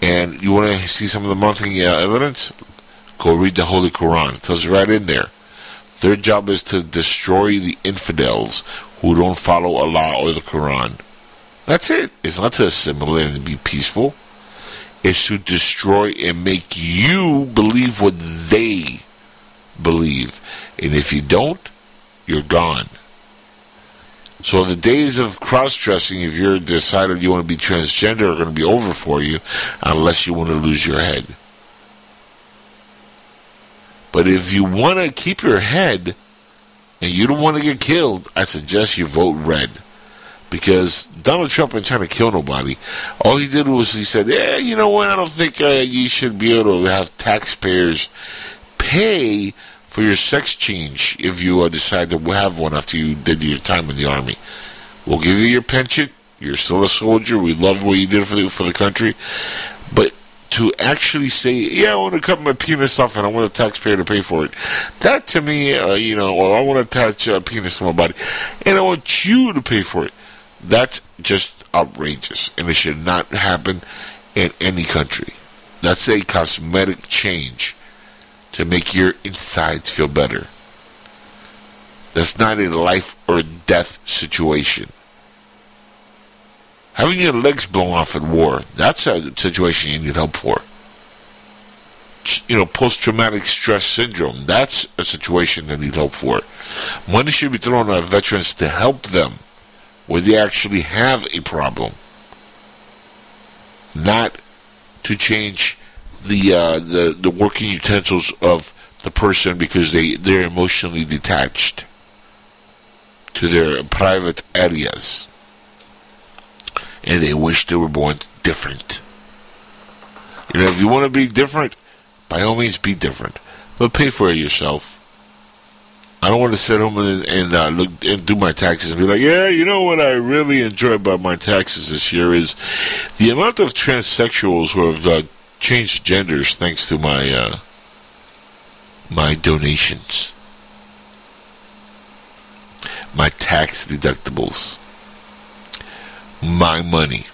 S7: And you want to see some of the mounting uh, evidence? Go read the Holy Quran. It tells you right in there. Their job is to destroy the infidels who don't follow Allah or the Quran. That's it. It's not to assimilate and be peaceful. It's to destroy and make you believe what they believe. And if you don't, you're gone. So the days of cross-dressing, if you're decided you want to be transgender, are going to be over for you, unless you want to lose your head. But if you want to keep your head and you don't want to get killed, I suggest you vote red because Donald Trump ain't trying to kill nobody. All he did was he said, "Yeah, you know what? I don't think uh, you should be able to have taxpayers pay for your sex change if you uh, decide to have one after you did your time in the army. We'll give you your pension. You're still a soldier. We love what you did for the for the country, but." To actually say, yeah, I want to cut my penis off and I want a taxpayer to pay for it. That to me, uh, you know, or I want to attach a penis to my body and I want you to pay for it that's just outrageous, and it should not happen in any country. That's a cosmetic change to make your insides feel better. That's not a life or death situation. Having your legs blown off in war, that's a situation you need help for. You know, post traumatic stress syndrome, that's a situation they need help for. Money should be thrown at veterans to help them where they actually have a problem, not to change the uh, the the working utensils of the person because they they're emotionally detached to their private areas and they wish they were born different. You know, if you want to be different, by all means be different, but pay for it yourself. I don't want to sit home and, and uh, look and do my taxes and be like, yeah, you know what I really enjoy about my taxes this year is the amount of transsexuals who have uh, changed genders thanks to my uh, my donations, my tax deductibles, my money.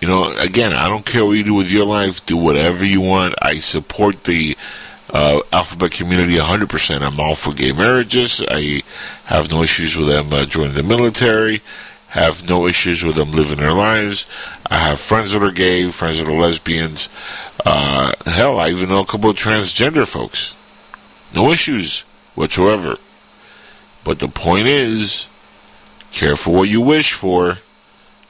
S7: You know, again, I don't care what you do with your life. Do whatever you want. I support the uh, alphabet community 100%. I'm all for gay marriages. I have no issues with them uh, joining the military. Have no issues with them living their lives. I have friends that are gay, friends that are lesbians. Uh, hell, I even know a couple of transgender folks. No issues whatsoever. But the point is, careful what you wish for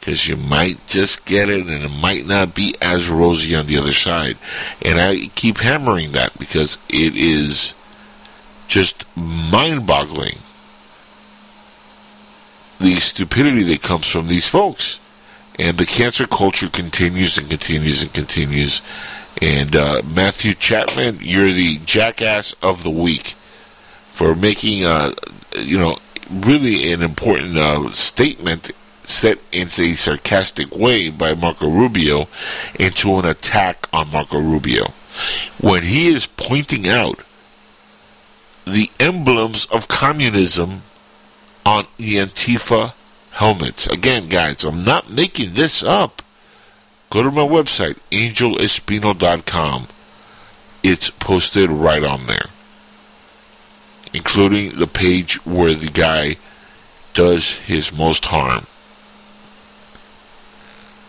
S7: because you might just get it and it might not be as rosy on the other side. And I keep hammering that because it is just mind boggling the stupidity that comes from these folks. And the cancer culture continues and continues and continues. And uh, Matthew Chapman, you're the jackass of the week for making, uh, you know, really an important uh, statement set in a sarcastic way by Marco Rubio into an attack on Marco Rubio. When he is pointing out the emblems of communism on the Antifa helmets. Again, guys, I'm not making this up. Go to my website, angelespino.com. It's posted right on there, including the page where the guy does his most harm.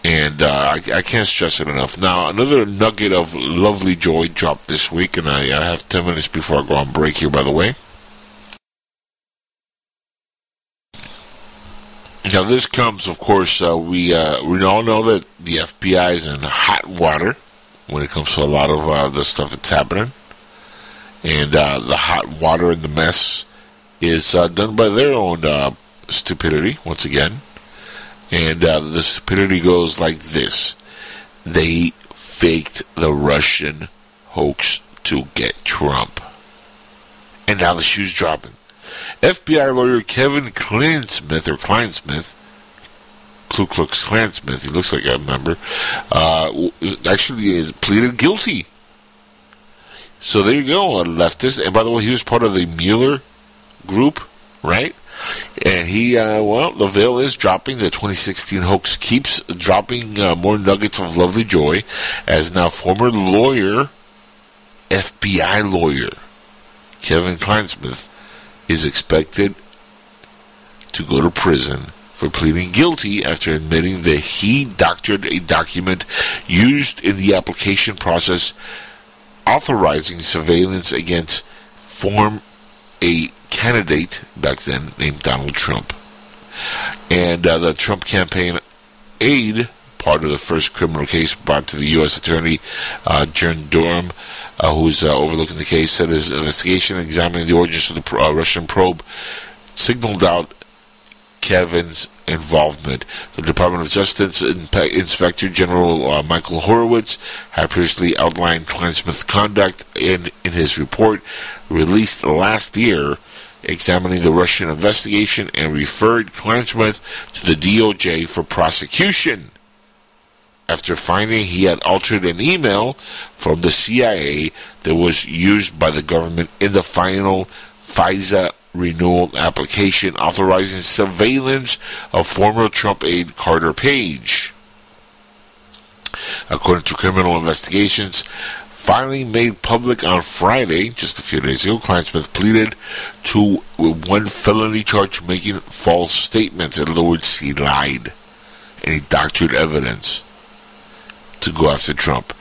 S7: And uh, I, I, can't stress it enough. Now, another nugget of lovely joy dropped this week, and I, I have 10 minutes before I go on break here, by the way. Now, this comes, of course, uh, we uh, we all know that the FBI is in hot water when it comes to a lot of uh, the stuff that's happening. And uh, the hot water and the mess is uh, done by their own stupidity, once again. And uh, the stupidity goes like this they faked the Russian hoax to get Trump. And now the shoe's dropping. FBI lawyer Kevin Clinesmith, or Kleinsmith, Ku Klux he looks like a member, uh, actually pleaded guilty. So there you go, a leftist. And by the way, he was part of the Mueller group, right? And he, uh, well, veil is dropping. The 2016 hoax keeps dropping uh, more nuggets of lovely joy as now former lawyer, FBI lawyer, Kevin Clinesmith, is expected to go to prison for pleading guilty after admitting that he doctored a document used in the application process authorizing surveillance against form a candidate back then named Donald Trump. And uh, the Trump campaign aide, part of the first criminal case brought to the U.S. Attorney uh, John Durham, uh, who's uh, overlooking the case, said his investigation examining the origins of the uh, Russian probe signaled out Kevin's involvement. The Department of Justice Inspector General uh, Michael Horowitz had previously outlined Clinesmith's conduct in, in his report released last year examining the Russian investigation and referred Clinesmith to the DOJ for prosecution. After finding he had altered an email from the CIA that was used by the government in the final FISA renewal application authorizing surveillance of former Trump aide Carter Page. According to criminal investigations, filing made public on Friday, just a few days ago, Clinesmith pleaded to one felony charge making false statements. In other words, he lied and he doctored evidence to go after Trump.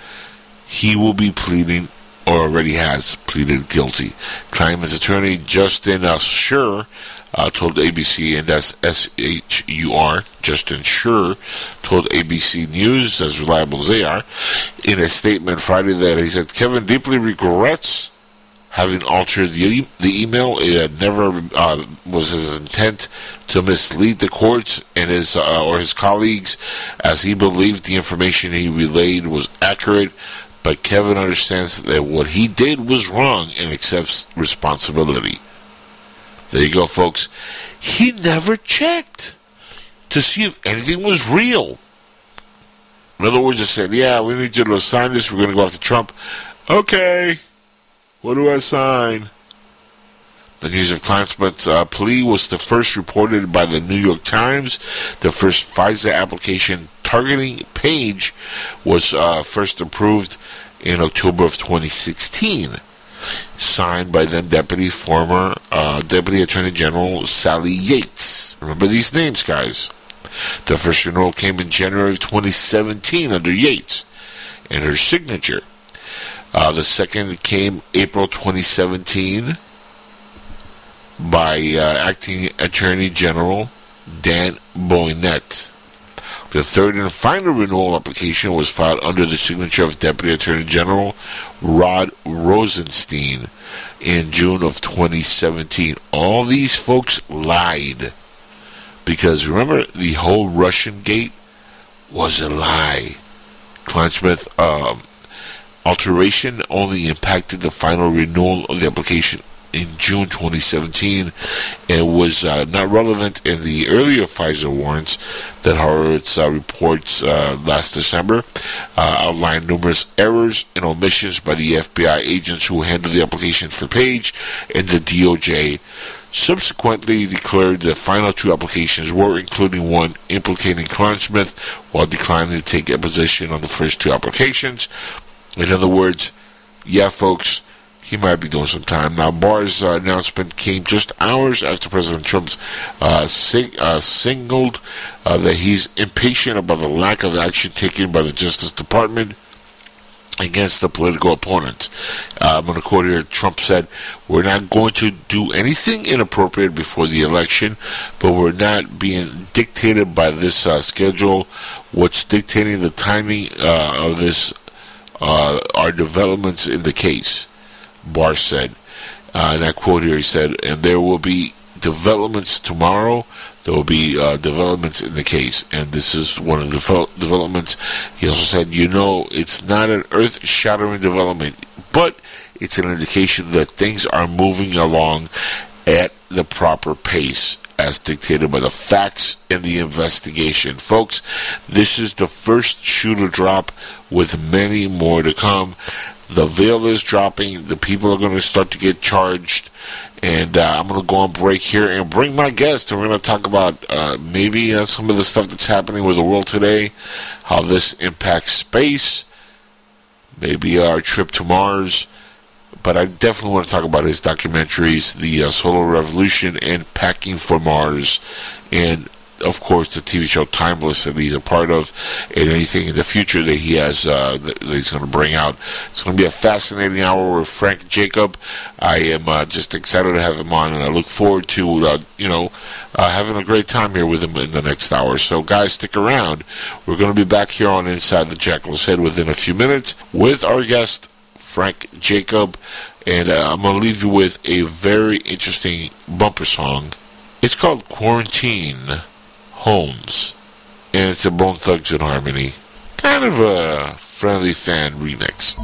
S7: He will be pleading already has pleaded guilty. Clinesmith's attorney Justin uh, Shur uh, told ABC, and that's S H U R, Justin Shur told ABC News, as reliable as they are, in a statement Friday that he said Kevin deeply regrets having altered the, the email. It never uh, was his intent to mislead the courts and his uh, or his colleagues, as he believed the information he relayed was accurate but Kevin understands that what he did was wrong and accepts responsibility. There you go, folks. He never checked to see if anything was real. In other words, he said, Yeah, we need you to sign this. We're going to go after Trump. Okay. What do I sign? The news of Clinesmith's uh, plea was the first reported by the New York Times. The first FISA application targeting Page was uh, first approved in October of 2016, signed by then Deputy former uh, Deputy Attorney General Sally Yates. Remember these names, guys. The first renewal came in January of 2017 under Yates and her signature. Uh, the second came April 2017 by uh, Acting Attorney General Dan Boente. The third and final renewal application was filed under the signature of Deputy Attorney General Rod Rosenstein in June of 2017. All these folks lied. Because remember the whole Russian gate was a lie. Clinesmith um, alteration only impacted the final renewal of the application in June 2017 and was uh, not relevant in the earlier FISA warrants that Horowitz uh, reports uh, last December uh, outlined numerous errors and omissions by the FBI agents who handled the application for Page and the DOJ. Subsequently declared the final two applications were including one implicating Clinesmith while declining to take a position on the first two applications. In other words, yeah, folks, he might be doing some time. Now, Barr's uh, announcement came just hours after President Trump uh, sing, uh, singled uh, that he's impatient about the lack of action taken by the Justice Department against the political opponents. Uh, I'm going to quote here. Trump said, "We're not going to do anything inappropriate before the election, but we're not being dictated by this uh, schedule. What's dictating the timing of this are developments in the case." Barr said. Uh, and I quote here, he said, and there will be developments tomorrow. There will be uh, developments in the case. And this is one of the developments. He also said, you know, it's not an earth shattering development, but it's an indication that things are moving along at the proper pace as dictated by the facts in the investigation. Folks, this is the first shoe to drop with many more to come the veil is dropping. The people are going to start to get charged. And uh, I'm going to go on break here and bring my guest. And we're going to talk about uh, maybe uh, some of the stuff that's happening with the world today, how this impacts space, maybe our trip to Mars. But I definitely want to talk about his documentaries, The uh, Solar Revolution and Packing for Mars. And of course, the TV show Timeless that he's a part of, and anything in the future that he has uh, that he's going to bring out. It's going to be a fascinating hour with Frank Jacob. I am uh, just excited to have him on, and I look forward to uh, you know uh, having a great time here with him in the next hour. So, guys, stick around. We're going to be back here on Inside the Jackal's Head within a few minutes with our guest Frank Jacob, and uh, I'm going to leave you with a very interesting bumper song. It's called Quarantine. Holmes. And it's a Bone Thugs-n-Harmony. Kind of a friendly fan remix.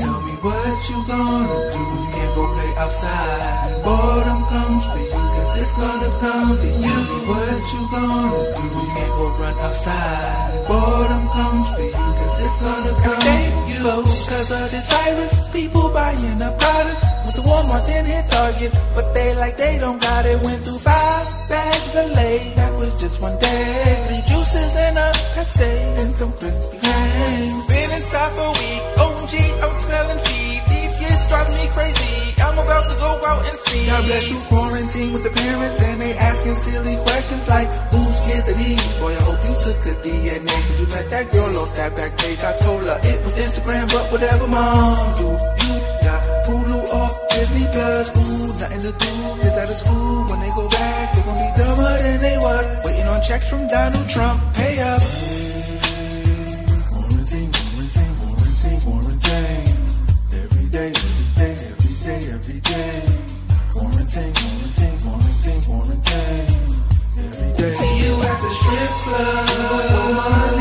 S9: Tell me what you gonna do. You can't go play outside. Boredom comes for you, cause it's gonna come for you. Tell me what you gonna do. You can't go run outside. Boredom comes for you, cause it's gonna come for you. Cause of this virus, people buying up with then hit Target. But they like they don't got it. Went through five bags of lay. That was just one day. Three juices and a Pepsi and some Krispy Kremes. Been in stock for a week. OMG, I'm smelling feet. These kids drive me crazy. I'm about to go out and see. God bless you, quarantine with the parents, and they asking silly questions like, whose kids are these? Boy, I hope you took a DNA. Cause you met that girl off that back page. I told her it was Instagram, but whatever, mom. Do you Hulu or oh, Disney Plus? Ooh, nothing to do. Kids out of school. When they go back, they're gonna be dumber than they was. Waiting on checks from Donald Trump. Pay up. Quarantine, quarantine, quarantine, quarantine. Every day, every day, every day, every day. Quarantine, quarantine, quarantine, quarantine. Every day. See you at the strip club.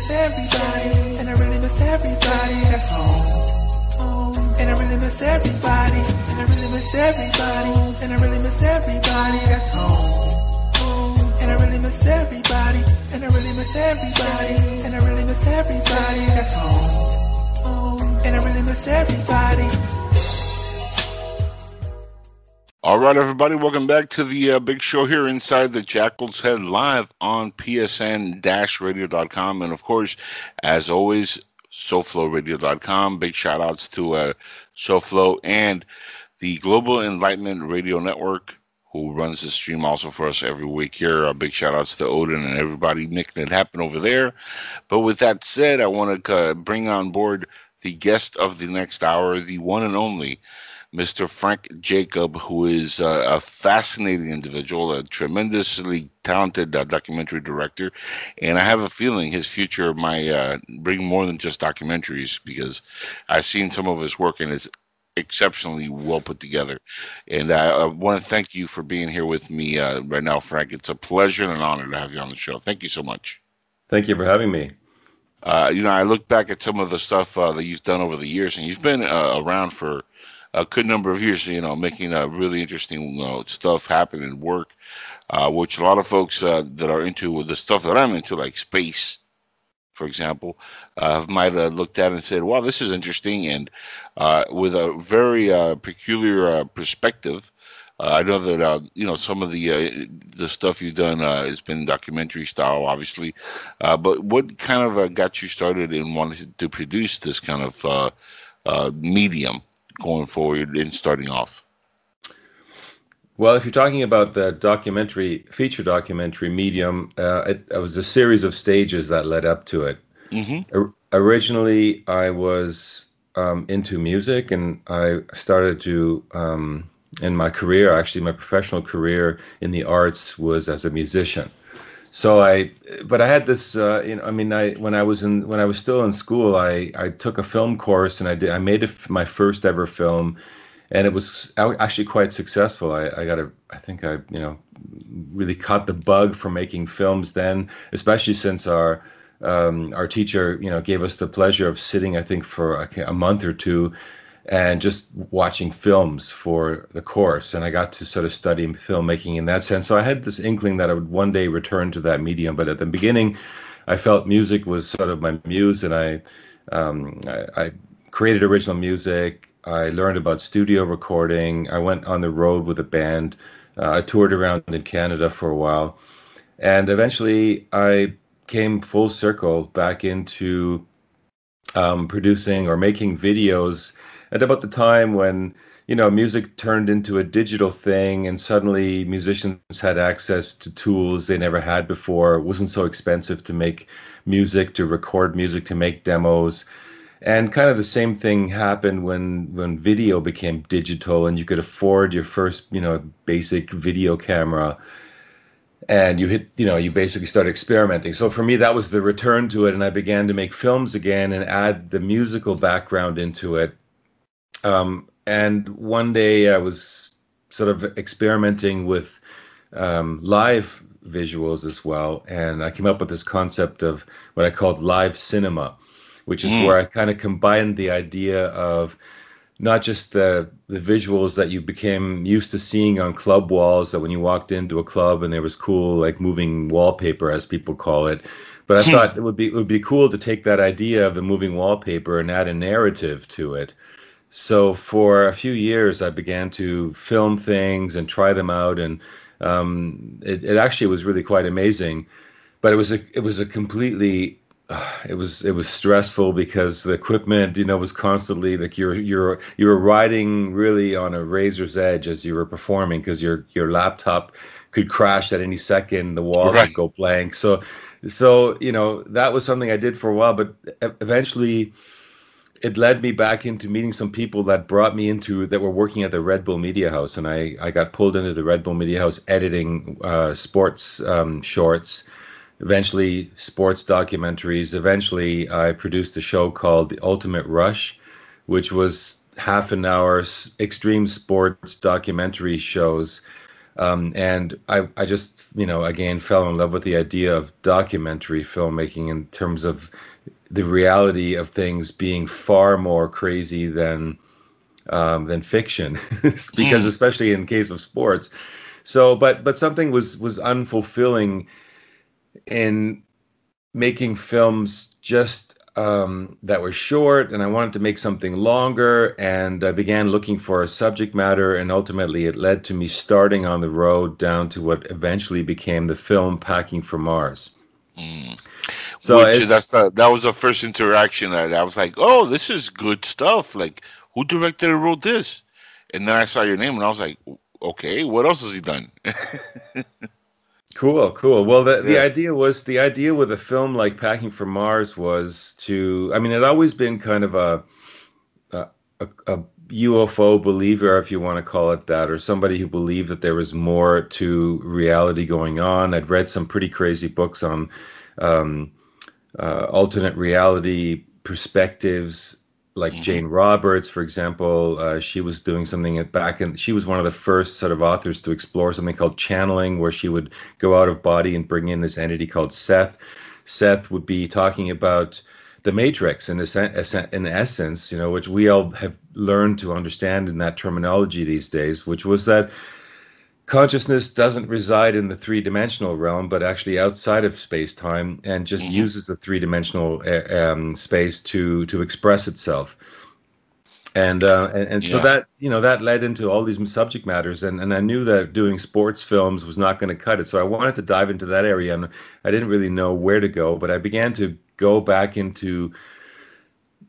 S9: Miss everybody. And I really miss everybody that's home. And I really miss everybody. And I really miss everybody. And I really miss everybody that's home. And I really miss everybody. And I really miss everybody. And I really miss everybody that's home. And I really miss everybody.
S7: All right, everybody, welcome back to the uh, big show here inside the Jackal's Head live on psn-radio.com. And of course, as always, SoFloRadio.com. Big shout outs to uh, SoFlo and the Global Enlightenment Radio Network, who runs the stream also for us every week here. Uh, big shout outs to Odin and everybody making it happen over there. But with that said, I want to uh, bring on board the guest of the next hour, the one and only Mr. Frank Jacob, who is uh, a fascinating individual, a tremendously talented uh, documentary director, and I have a feeling his future might uh, bring more than just documentaries because I've seen some of his work and it's exceptionally well put together. And I, I want to thank you for being here with me uh, right now, Frank. It's a pleasure and an honor to have you on the show. Thank you so much.
S10: Thank you for having me.
S7: Uh, you know, I look back at some of the stuff uh, that you've done over the years, and you've been uh, around for a good number of years. You know, making uh, really interesting you know, stuff happen and work, uh, which a lot of folks uh, that are into the stuff that I'm into, like space, for example, have might have looked at and said, "Wow, this is interesting," and with a very peculiar perspective. Uh, I know that uh, you know some of the uh, the stuff you've done has been documentary style, obviously. but what kind of got you started in wanting to produce this kind of medium going forward and starting off?
S10: Well, if you're talking about the documentary, feature documentary medium, uh, it, it, was a series of stages that led up to it. Mm-hmm. O- originally, I was um, into music and I started to um, in my career, actually, my professional career in the arts was as a musician. So I, but I had this, uh, you know, I mean, I when I was in when I was still in school, I I took a film course and I did I made a, my first ever film, and it was actually quite successful. I I got a I think I you know really caught the bug for making films then, especially since our um, our teacher you know gave us the pleasure of sitting I think for a, a month or two and just watching films for the course. And I got to sort of study filmmaking in that sense. So I had this inkling that I would one day return to that medium. But at the beginning, I felt music was sort of my muse, and I, um, I, I created original music. I learned about studio recording. I went on the road with a band. Uh, I toured around in Canada for a while. And eventually, I came full circle back into um, producing or making videos at about the time when you know music turned into a digital thing and suddenly musicians had access to tools they never had before. It wasn't so expensive to make music to record music to make demos. And kind of the same thing happened when when video became digital and you could afford your first you know basic video camera. And you hit you know you basically start experimenting. So for me that was the return to it and i began to make films again and add the musical background into it um, and one day I was sort of experimenting with um, live visuals as well, and I came up with this concept of what I called live cinema, which is mm. where I kind of combined the idea of not just the the visuals that you became used to seeing on club walls that when you walked into a club and there was cool like moving wallpaper as people call it but I hmm. thought it would be it would be cool to take that idea of the moving wallpaper and add a narrative to it so for a few years, I began to film things and try them out, and um, it, it, actually was really quite amazing. But it was a it was a completely uh, it was it was stressful because the equipment you know was constantly like you're you're you were riding really on a razor's edge as you were performing because your your laptop could crash at any second the walls right. would go blank so so you know that was something i did for a while but eventually it led me back into meeting some people that brought me into that were working at the Red Bull Media House, and I I got pulled into the Red Bull Media House editing uh, sports um, shorts, eventually sports documentaries. Eventually, I produced a show called The Ultimate Rush, which was half an hour extreme sports documentary shows. Um, and I, I just, you know, again fell in love with the idea of documentary filmmaking in terms of the reality of things being far more crazy than um, than fiction, because mm. especially in case of sports. So, but but something was was unfulfilling in making films just um, that were short, and I wanted to make something longer. And I began looking for a subject matter, and ultimately, it led to me starting on the road down to what eventually became the film "Packing for Mars."
S7: Mm. So Which, that's the, that was the first interaction that I was like, "Oh, this is good stuff." Like, who directed and wrote this? And then I saw your name, and I was like, "Okay, what else has he done?"
S10: cool, cool. Well, the yeah. the idea was the idea with a film like Packing for Mars was to. I mean, it always been kind of a a, a, UFO believer, if you want to call it that, or somebody who believed that there was more to reality going on. I'd read some pretty crazy books on um, uh, alternate reality perspectives, like mm-hmm. Jane Roberts, for example. Uh, she was doing something back and she was one of the first sort of authors to explore something called channeling, where she would go out of body and bring in this entity called Seth. Seth would be talking about the matrix in, in essence, you know, which we all have learned to understand in that terminology these days, which was that consciousness doesn't reside in the three-dimensional realm, but actually outside of space-time, and just mm-hmm. uses the three-dimensional uh, um, space to to express itself. And uh, and, and yeah. so that you know that led into all these subject matters, and, and I knew that doing sports films was not going to cut it, so I wanted to dive into that area, and I didn't really know where to go, but I began to go back into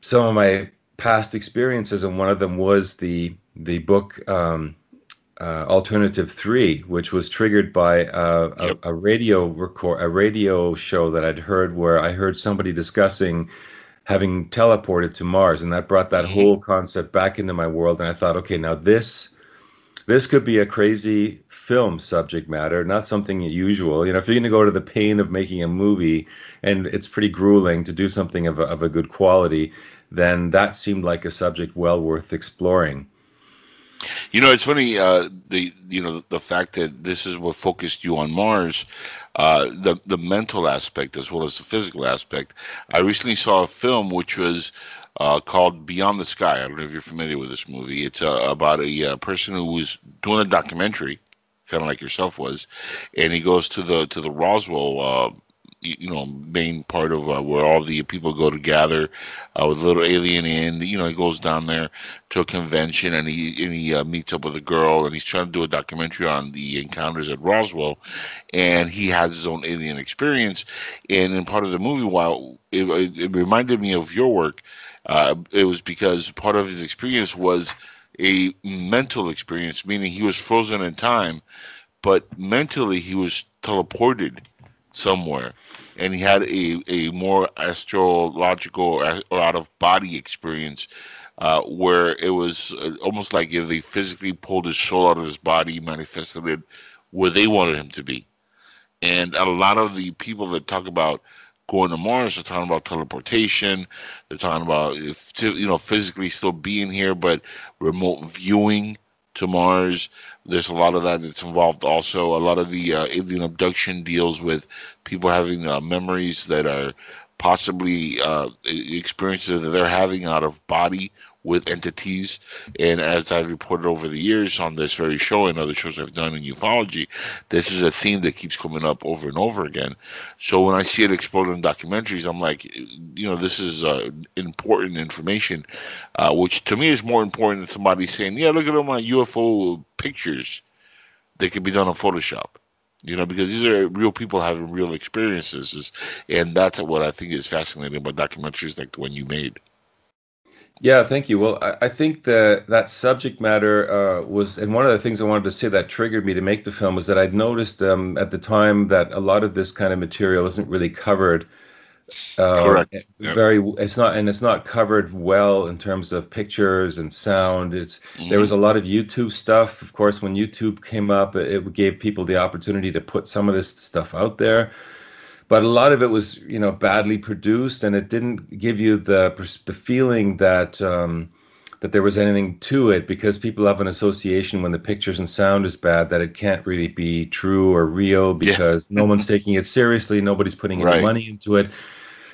S10: some of my past experiences, and one of them was the the book um, uh, Alternative Three, which was triggered by uh, yep. a, a, radio record, a radio show that I'd heard where I heard somebody discussing having teleported to Mars, and that brought that mm-hmm. whole concept back into my world. And I thought, okay, now this this could be a crazy film subject matter, not something usual. You know, if you're going to go to the pain of making a movie and it's pretty grueling to do something of a, of a good quality, then that seemed like a subject well worth exploring.
S7: You know, it's funny. Uh, the you know the fact that this is what focused you on Mars, uh, the the mental aspect as well as the physical aspect. I recently saw a film which was uh, called Beyond the Sky. I don't know if you're familiar with this movie. It's uh, about a uh, person who was doing a documentary, kind of like yourself was, and he goes to the to the Roswell uh, you know main part of uh, where all the people go to gather uh, with little alien in you know he goes down there to a convention and he and he uh, meets up with a girl and he's trying to do a documentary on the encounters at Roswell and he has his own alien experience. And in part of the movie while it, it reminded me of your work uh, it was because part of his experience was a mental experience meaning he was frozen in time but mentally he was teleported somewhere, and he had a, a more astrological or, out of body experience uh, where it was uh, almost like if they physically pulled his soul out of his body, manifested it where they wanted him to be. And a lot of the people that talk about going to Mars are talking about teleportation. They're talking about if, you know physically still being here, but remote viewing to Mars. There's a lot of that that's involved. Also, a lot of the uh, alien abduction deals with people having uh, memories that are possibly uh, experiences that they're having out of body with entities. And as I've reported over the years on this very show and other shows I've done in ufology, this is a theme that keeps coming up over and over again. So when I see it explode in documentaries, I'm like, you know, this is uh, important information, uh, which to me is more important than somebody saying, yeah, look at all my UFO pictures. They could be done on Photoshop you know, because these are real people having real experiences, and that's what I think is fascinating about documentaries like the one you made.
S10: Yeah, thank you. Well, I, I think that that subject matter uh, was, and one of the things I wanted to say that triggered me to make the film was that I'd noticed um, at the time that a lot of this kind of material isn't really covered.
S7: Uh, Correct.
S10: Very, it's not, and it's not covered well in terms of pictures and sound. It's mm-hmm. there was a lot of YouTube stuff. Of course, when YouTube came up, it, it gave people the opportunity to put some of this stuff out there but a lot of it was you know badly produced and it didn't give you the the feeling that um, that there was anything to it because people have an association when the pictures and sound is bad that it can't really be true or real because yeah. no one's taking it seriously nobody's putting any money into it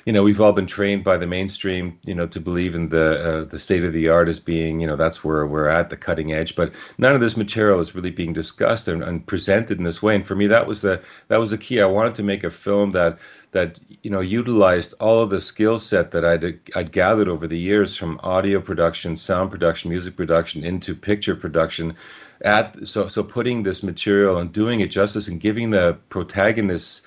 S10: you know we've all been trained by the mainstream you know to believe in the uh, the state of the art as being you know that's where we're at the cutting edge but none of this material is really being discussed and, and presented in this way and for me that was the that was the key i wanted to make a film that that you know utilized all of the skill set that I'd I'd gathered over the years from audio production, sound production, music production into picture production. At so so putting this material and doing it justice and giving the protagonists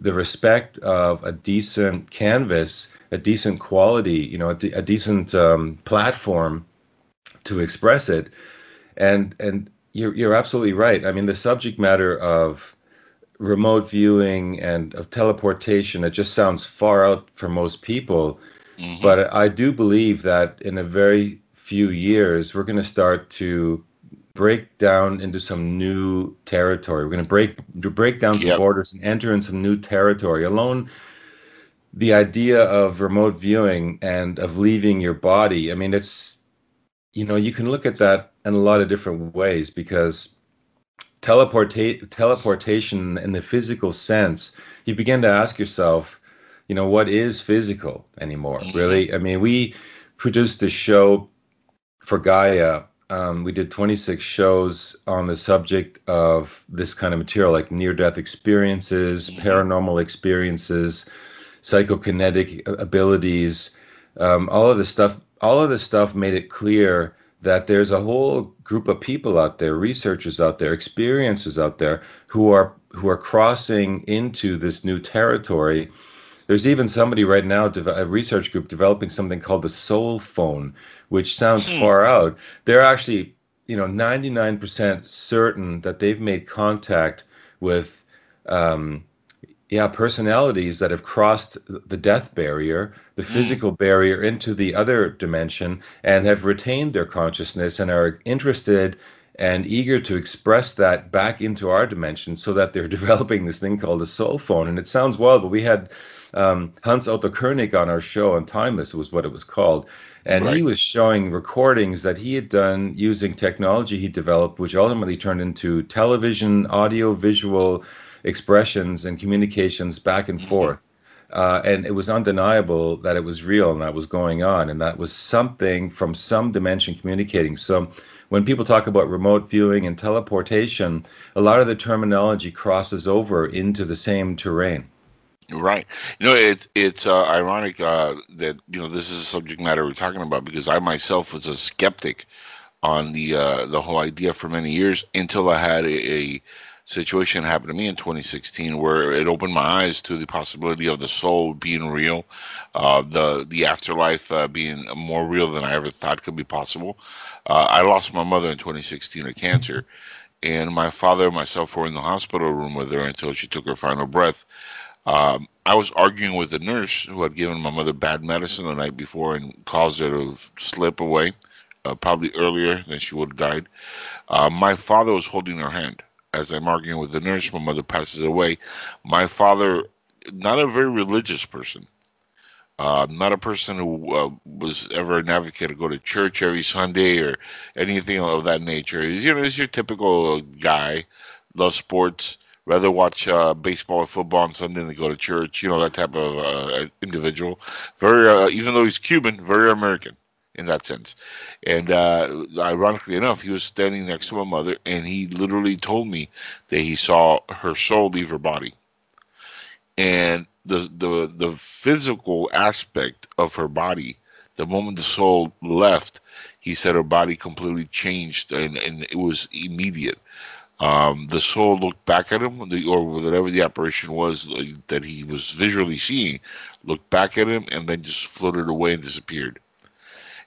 S10: the respect of a decent canvas, a decent quality, you know, a, de- a decent um, platform to express it. And and you're you're absolutely right. I mean, the subject matter of remote viewing and of teleportation, it just sounds far out for most people. Mm-hmm. But I do believe that in a very few years, we're going to start to break down into some new territory. We're going to break break down some yep. borders and enter in some new territory. Alone, the idea of remote viewing and of leaving your body. I mean, it's you know you can look at that in a lot of different ways because teleportate teleportation in the physical sense. You begin to ask yourself, you know, what is physical anymore? Mm-hmm. Really? I mean, we produced a show for Gaia um, we did 26 shows on the subject of this kind of material, like near death experiences, paranormal experiences, psychokinetic abilities. Um, all of this stuff, all of this stuff made it clear that there's a whole group of people out there, researchers out there, experiencers out there who are who are crossing into this new territory. There's even somebody right now, a research group developing something called the soul phone, which sounds hmm. far out. They're actually, you know, 99% certain that they've made contact with, um, yeah, personalities that have crossed the death barrier, the hmm. physical barrier into the other dimension, and have retained their consciousness and are interested and eager to express that back into our dimension so that they're developing this thing called a soul phone. And it sounds wild, but we had um, Hans Otto Koenig on our show on Timeless was what it was called. And right. he was showing recordings that he had done using technology he developed, which ultimately turned into television, audio, visual expressions and communications back and mm-hmm. forth. Uh, and it was undeniable that it was real and that was going on, and that was something from some dimension communicating. So, when people talk about remote viewing and teleportation, a lot of the terminology crosses over into the same terrain.
S7: Right. You know, it, it's uh, ironic uh, that you know this is a subject matter we're talking about because I myself was a skeptic on the uh, the whole idea for many years until I had a, a, situation happen to me in 2016 where it opened my eyes to the possibility of the soul being real, uh, the the afterlife uh, being more real than I ever thought could be possible. Uh, I lost my mother in 2016 to cancer, and my father and myself were in the hospital room with her until she took her final breath. Um, I was arguing with a nurse who had given my mother bad medicine the night before and caused her to slip away, uh, probably earlier than she would have died. Uh, my father was holding her hand. As I'm arguing with the nurse, my mother passes away. My father, not a very religious person, uh, not a person who uh, was ever an advocate to go to church every Sunday or anything of that nature. You know, he's your typical guy, loves sports, rather watch uh, baseball or football on Sunday than go to church. You know that type of uh, individual. Very, uh, even though he's Cuban, very American in that sense. And uh, ironically enough, he was standing next to my mother, and he literally told me that he saw her soul leave her body, and the the the physical aspect of her body. The moment the soul left, he said her body completely changed, and, and it was immediate. Um, the soul looked back at him, the, or whatever the apparition was uh, that he was visually seeing, looked back at him, and then just floated away and disappeared.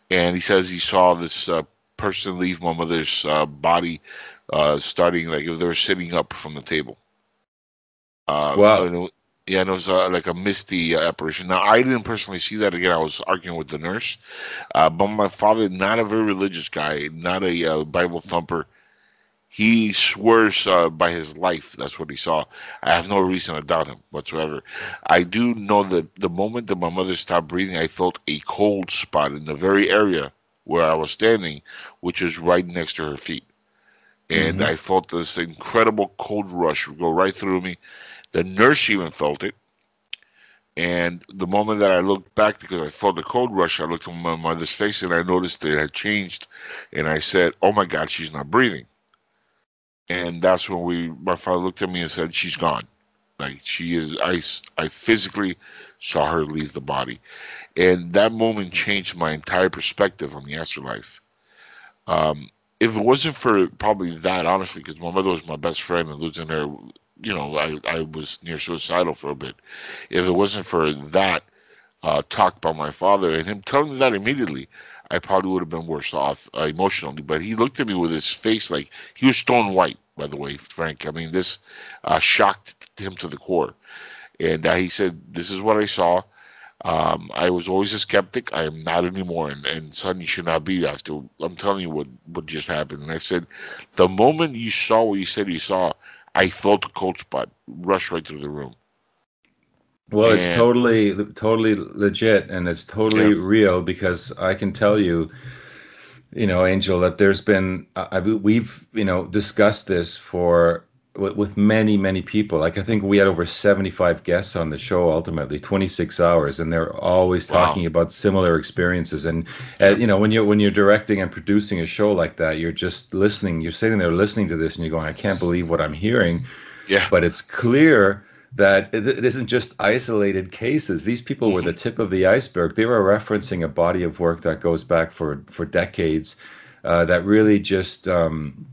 S7: And he says he saw this uh, person leave my mother's uh, body, uh, starting like if they were sitting up from the table. Uh, wow. Yeah, and it was uh, like a misty apparition. Now, I didn't personally see that. Again, I was arguing with the nurse. but my father, not a very religious guy, not a Bible thumper he swears uh, by his life. That's what he saw. I have no reason to doubt him whatsoever. I do know that the moment that my mother stopped breathing, I felt a cold spot in the very area where I was standing, which was right next to her feet. And mm-hmm. I felt this incredible cold rush go right through me. The nurse even felt it. And the moment that I looked back, because I felt the cold rush, I looked at my mother's face and I noticed that it had changed. And I said, Oh my God, she's not breathing and that's when we my father looked at me and said she's gone. Like she is i i physically saw her leave the body. And that moment changed my entire perspective on the afterlife. Um, if it wasn't for probably that honestly because my mother was my best friend and losing her you know i i was near suicidal for a bit. If it wasn't for that uh, talk by my father and him telling me that immediately I probably would have been worse off uh, emotionally. But he looked at me with his face like he was stone white. By the way, Frank. I mean, this uh, shocked him to the core, and uh, he said, "This is what I saw." Um, I was always a skeptic. I am not anymore, and, and son, you should not be after. I'm telling you what what just happened. And I said, the moment you saw what you said you saw, I felt a cold spot rush right through the room.
S10: Well, and, it's totally totally legit, and it's totally yeah. real because I can tell you, you know, Angel, that there's been I, we've you know discussed this for with, with many many people like i think we had over 75 guests on the show ultimately 26 hours and they're always talking wow. about similar experiences and uh, you know when you're when you're directing and producing a show like that you're just listening you're sitting there listening to this and you're going i can't believe what i'm hearing
S7: yeah
S10: but it's clear that it isn't just isolated cases. These people mm-hmm. were the tip of the iceberg. They were referencing a body of work that goes back for for decades, uh, that really just um,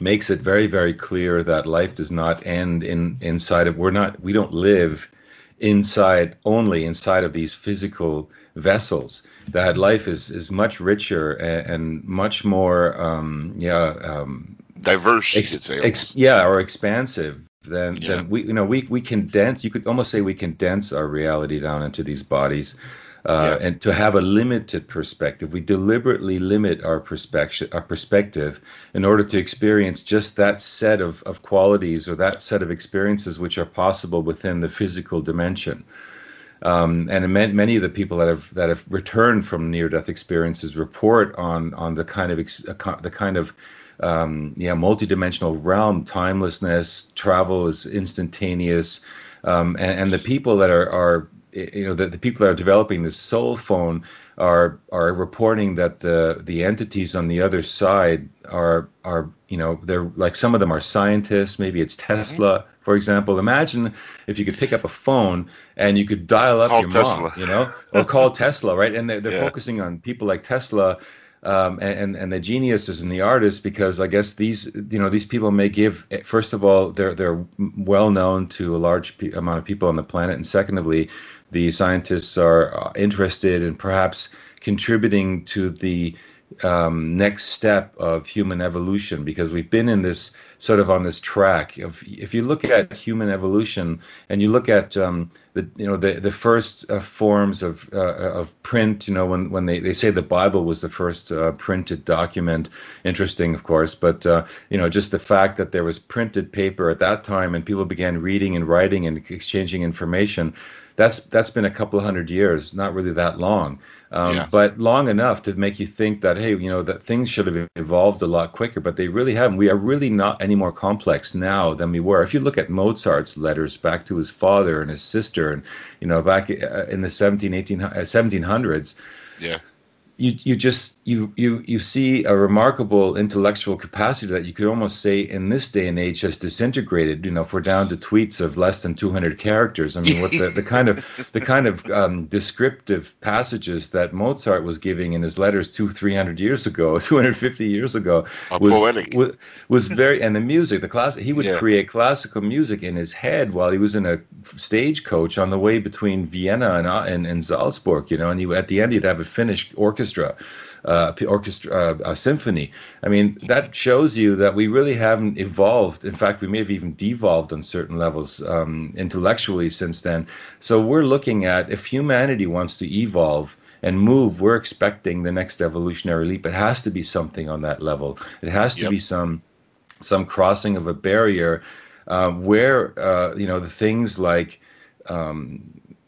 S10: makes it very very clear that life does not end in inside of we're not we don't live inside only inside of these physical vessels that life is is much richer and, and much more um yeah um
S7: diverse
S10: ex, ex, yeah or expansive than yeah. than we you know we we condense you could almost say we condense our reality down into these bodies uh, yeah. and to have a limited perspective. We deliberately limit our perspective, our perspective, in order to experience just that set of, of qualities or that set of experiences which are possible within the physical dimension. Um, and many of the people that have that have returned from near-death experiences report on on the kind of ex, the kind of um, yeah multidimensional realm, timelessness, travel is instantaneous, um, and, and the people that are are you know the, the people that are developing this soul phone are are reporting that the the entities on the other side are are you know they're like some of them are scientists. Maybe it's tesla for example. Imagine if you could pick up a phone and you could dial up call your tesla. mom you know or call tesla right? And they're, they're yeah. focusing on people like tesla um, and, and the geniuses and the artists because I guess these you know these people may give first of all they're they're well known to a large amount of people on the planet. And secondly the scientists are uh, interested in perhaps contributing to the um, next step of human evolution because we've been in this sort of on this track of if you look at human evolution and you look at um, the you know the the first uh, forms of uh, of print you know when when they, they say the Bible was the first uh, printed document interesting of course but uh, you know just the fact that there was printed paper at that time and people began reading and writing and exchanging information that's that's been a couple of hundred years, not really that long, um, yeah. but long enough to make you think that hey, you know, that things should have evolved a lot quicker, but they really haven't. We are really not any more complex now than we were. If you look at Mozart's letters back to his father and his sister, and you know, back uh, in the 17, 18, 1700s,
S7: yeah
S10: you you just you you you see a remarkable intellectual capacity that you could almost say in this day and age has disintegrated. You know, if we're down to tweets of less than 200 characters. I mean, what the, the kind of the kind of um, descriptive passages that Mozart was giving in his letters two 300 years ago, 250 years ago, was, was, was very and the music, the class he would yeah. create classical music in his head while he was in a stagecoach on the way between Vienna and and, and Salzburg. You know, and he, at the end he'd have a finished orchestra orchestra, uh, orchestra, uh, a symphony. I mean, that shows you that we really haven't evolved. In fact, we may have even devolved on certain levels um, intellectually since then. So we're looking at if humanity wants to evolve and move, we're expecting the next evolutionary leap. It has to be something on that level. It has to yep. be some some crossing of a barrier uh, where uh, you know the things like um,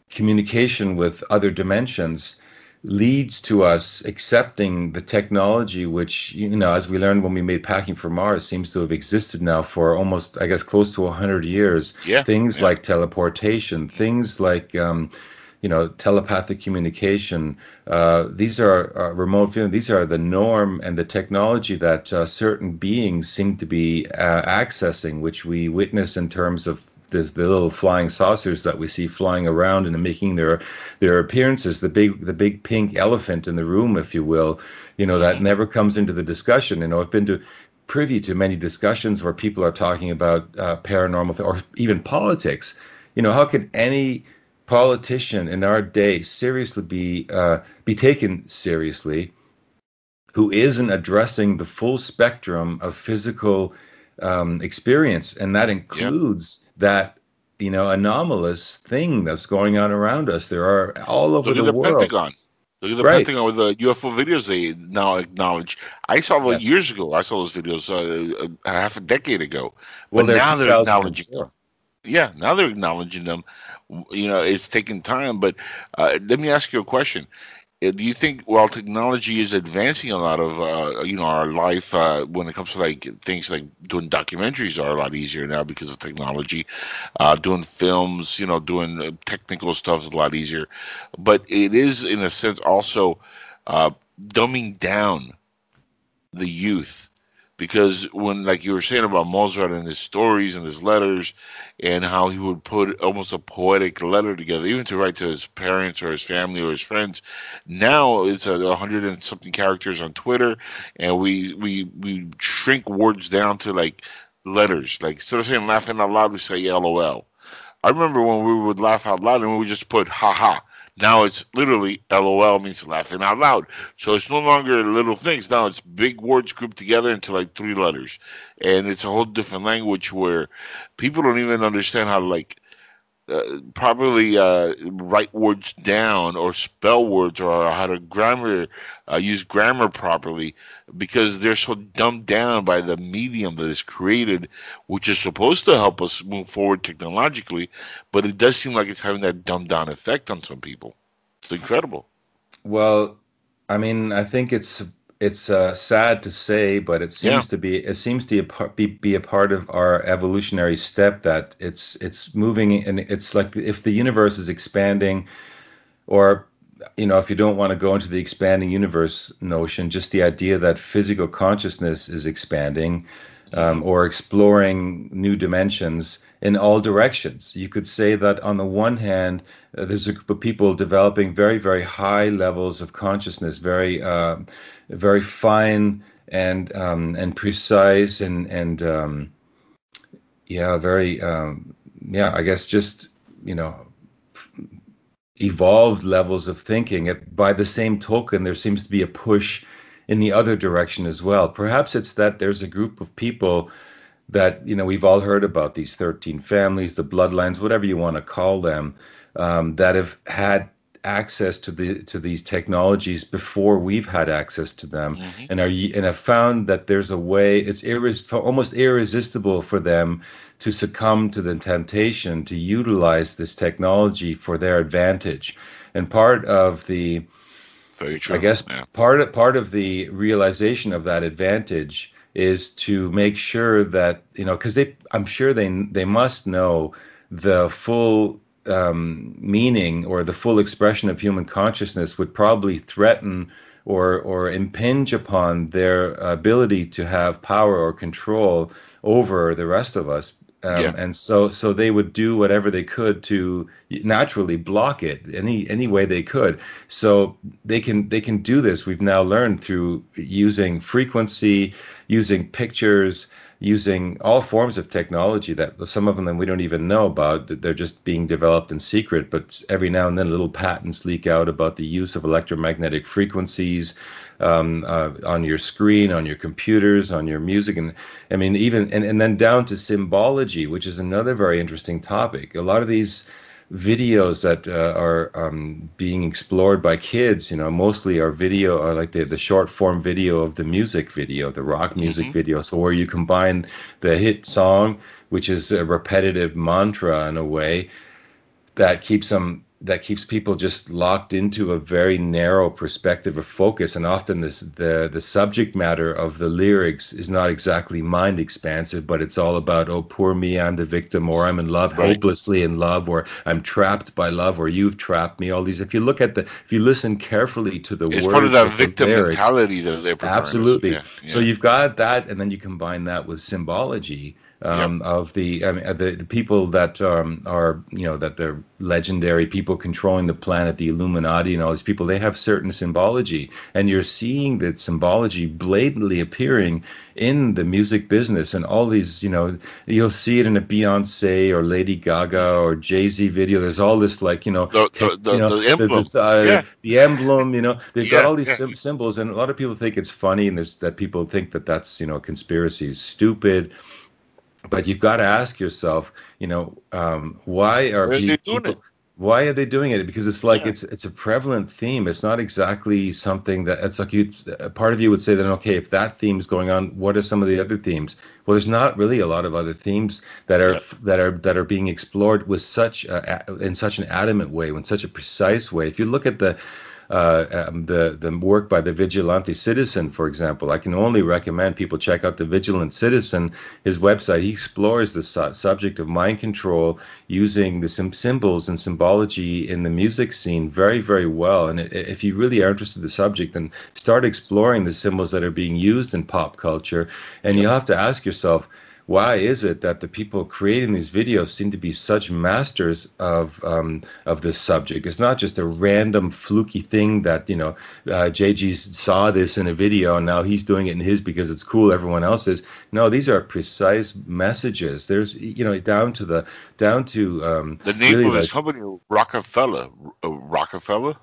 S10: communication with other dimensions leads to us accepting the technology which you know as we learned when we made packing for mars seems to have existed now for almost i guess close to 100 years
S7: yeah
S10: things
S7: yeah.
S10: like teleportation things like um, you know telepathic communication uh, these are uh, remote viewing these are the norm and the technology that uh, certain beings seem to be uh, accessing which we witness in terms of there's the little flying saucers that we see flying around and making their their appearances. The big the big pink elephant in the room, if you will, you know that never comes into the discussion. You know, I've been to privy to many discussions where people are talking about uh, paranormal th- or even politics. You know, how could any politician in our day seriously be uh, be taken seriously who isn't addressing the full spectrum of physical um, experience, and that includes. That you know anomalous thing that's going on around us. There are all over
S7: Look
S10: the,
S7: at the
S10: world.
S7: Pentagon. Look at the
S10: Right.
S7: Pentagon with the UFO videos they now acknowledge. I saw them years ago. I saw those videos uh, a half a decade ago.
S10: Well,
S7: But
S10: they're
S7: now they're acknowledging them. Yeah, now they're acknowledging them. You know, it's taking time, but uh, let me ask you a question. Uh, Do you think while technology is advancing a lot of uh, you know our life uh, when it comes to like things like doing documentaries are a lot easier now because of technology, uh, doing films, you know, doing uh, technical stuff is a lot easier, but it is in a sense also uh, dumbing down the youth because when like you were saying about Mozart and his stories and his letters and how he would put almost a poetic letter together even to write to his parents or his family or his friends now it's a hundred and something characters on Twitter and we we we shrink words down to like letters. Like instead of saying laughing out loud we say LOL I remember when we would laugh out loud and we would just put ha ha now it's literally LOL means laughing out loud. So it's no longer little things. Now it's big words grouped together into like three letters. And it's a whole different language where people don't even understand how to like uh, properly uh, write words down or spell words or how to grammar uh, use grammar properly because they're so dumbed down by the medium that is created which is supposed to help us move forward technologically but it does seem like it's having that dumbed down effect on some people. It's incredible.
S10: Well, I mean, I think it's it's uh, sad to say, but it seems
S7: Yeah.
S10: to be it seems to be a, part, be, be a part of our evolutionary step that it's it's moving and it's like if the universe is expanding, or you know, if you don't want to go into the expanding universe notion, just the idea that physical consciousness is expanding um, or exploring new dimensions in all directions. You could say that on the one hand, uh, there's a group of people developing very, very high levels of consciousness, very, uh, very fine and um, and precise and and um, yeah, very um, yeah. I guess just you know evolved levels of thinking. By the same token, there seems to be a push in the other direction as well. Perhaps it's that there's a group of people that you know we've all heard about these 13 families, the bloodlines, whatever you want to call them, um, that have had access to the to these technologies before we've had access to them and are and have found that there's a way it's irres- almost irresistible for them to succumb to the temptation to utilize this technology for their advantage and part of the
S7: very true
S10: I guess
S7: yeah.
S10: part of part of the realization of that advantage is to make sure that you know because they I'm sure they they must know the full um, meaning or the full expression of human consciousness would probably threaten or or impinge upon their ability to have power or control over the rest of us. Um,
S7: Yeah.
S10: and so so they would do whatever they could to naturally block it any any way they could. So they can they can do this. We've now learned through using frequency using pictures using all forms of technology that some of them we don't even know about that they're just being developed in secret but every now and then little patents leak out about the use of electromagnetic frequencies um, uh, on your screen, on your computers, on your music, and I mean even and, and then down to symbology, which is another very interesting topic. A lot of these videos that uh, are um, being explored by kids, you know, mostly are video, are like the, the short form video of the music video, the rock music video. So where you combine the hit song, which is a repetitive mantra in a way, that keeps them that keeps people just locked into a very narrow perspective of focus and often this the the subject matter of the lyrics is not exactly mind expansive but it's all about oh poor me i'm the victim or i'm in love
S7: Right.
S10: hopelessly in love or i'm trapped by love or you've trapped me all these if you look at the if you listen carefully to the words.
S7: it's
S10: words
S7: part of that victim
S10: lyrics,
S7: mentality that they're preparing.
S10: Absolutely.
S7: Yeah,
S10: So you've got that, and then you combine that with symbology um, of the, I mean, uh, the the people that um, are you know that they're legendary people controlling the planet, the Illuminati, and all these people. They have certain symbology, and you're seeing that symbology blatantly appearing in the music business, and all these you know you'll see it in a Beyonce or Lady Gaga or Jay Z video. There's all this like you know
S7: The- the- the-
S10: you know,
S7: the emblem.
S10: uh,
S7: Yeah.
S10: the emblem. You know they've got all these
S7: yeah.
S10: sym- symbols, and a lot of people think it's funny, and there's that people think that that's you know conspiracy is stupid. But you've got to ask yourself, you know, um, why are
S7: Why are they
S10: people,
S7: doing it?
S10: why are they doing it? Because it's like
S7: Yeah.
S10: it's it's a prevalent theme. It's not exactly something that it's like you. Part of you would say that okay, if that theme's going on, what are some of the other themes? Well, there's not really a lot of other themes that are
S7: Yeah.
S10: that are that are being explored with such a- in such an adamant way, in such a precise way. If you look at the uh, um, the the work by the Vigilante Citizen, for example, I can only recommend people check out the Vigilant Citizen. His website he explores the su- subject of mind control using the sim- symbols and symbology in the music scene very very well. And i if you really are interested in the subject, then start exploring the symbols that are being used in pop culture, and you have to ask yourself why is it that the people creating these videos seem to be such masters of um, of this subject? It's not just a random fluky thing that you know uh, Jay Z saw this in a video and now he's doing it in his because it's cool. Everyone else is. No, these are precise messages. There's you know down to the down to um,
S7: The name
S10: really
S7: of his
S10: like-
S7: company, Rockefeller. Uh, Rockefeller.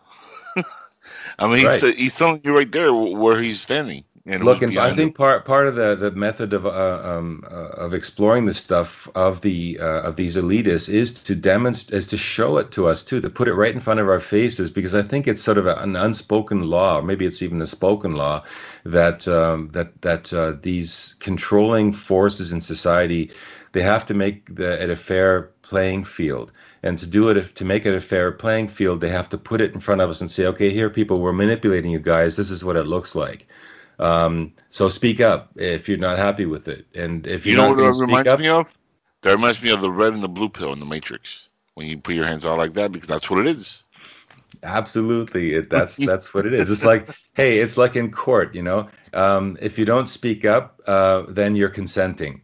S7: I mean, he's,
S10: Right.
S7: he's telling you right there where he's standing. And
S10: Look, and I think part part of the, the method of uh, um, uh, of exploring the stuff of the uh, of these elitists is to demonstrate is to show it to us too, to put it right in front of our faces, because I think it's sort of an unspoken law, or maybe it's even a spoken law, that um, that that uh, these controlling forces in society they have to make the, it a fair playing field. And to do it, to make it a fair playing field, they have to put it in front of us and say, okay, here, people, we're manipulating you guys. This is what it looks like. Um, so speak up if you're not happy with it, and if
S7: You
S10: you're
S7: know what that
S10: speak
S7: reminds
S10: up,
S7: me of? That reminds me of the red and the blue pill in the Matrix. When you put your hands out like that, because that's what it is.
S10: absolutely, it, that's that's what it is. It's like, hey, it's like in court, you know, um, if you don't speak up, uh, then you're consenting.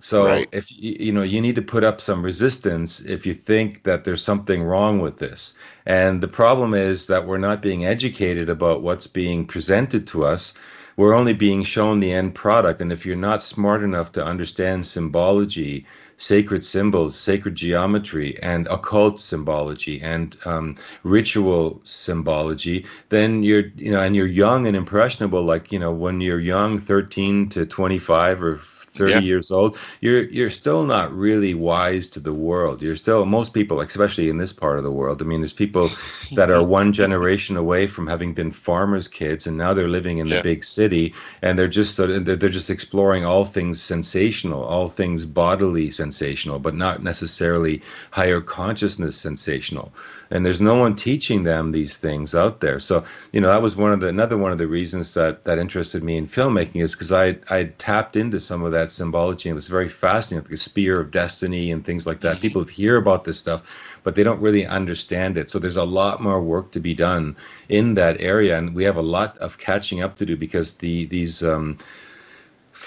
S10: So
S7: Right.
S10: if you, you know, you need to put up some resistance if you think that there's something wrong with this. And the problem is that we're not being educated about what's being presented to us. We're only being shown the end product. And if you're not smart enough to understand symbology, sacred symbols, sacred geometry, and occult symbology and um, ritual symbology, then you're, you know, and you're young and impressionable, like, you know, when you're young, 13 to 25 or 30
S7: Yeah.
S10: years old, you're you're still not really wise to the world. You're still most people, especially in this part of the world. I mean, there's people that are mm-hmm. one generation away from having been farmers' kids, and now they're living in
S7: Yeah.
S10: the big city, and they're just they're, they're just exploring all things sensational, all things bodily sensational, but not necessarily higher consciousness sensational. And there's no one teaching them these things out there. So you know that was one of the another one of the reasons that that interested me in filmmaking is because I I tapped into some of that symbology and it was very fascinating, like the spear of destiny and things like that. People hear about this stuff, but they don't really understand it. So there's a lot more work to be done in that area, and we have a lot of catching up to do because the these um,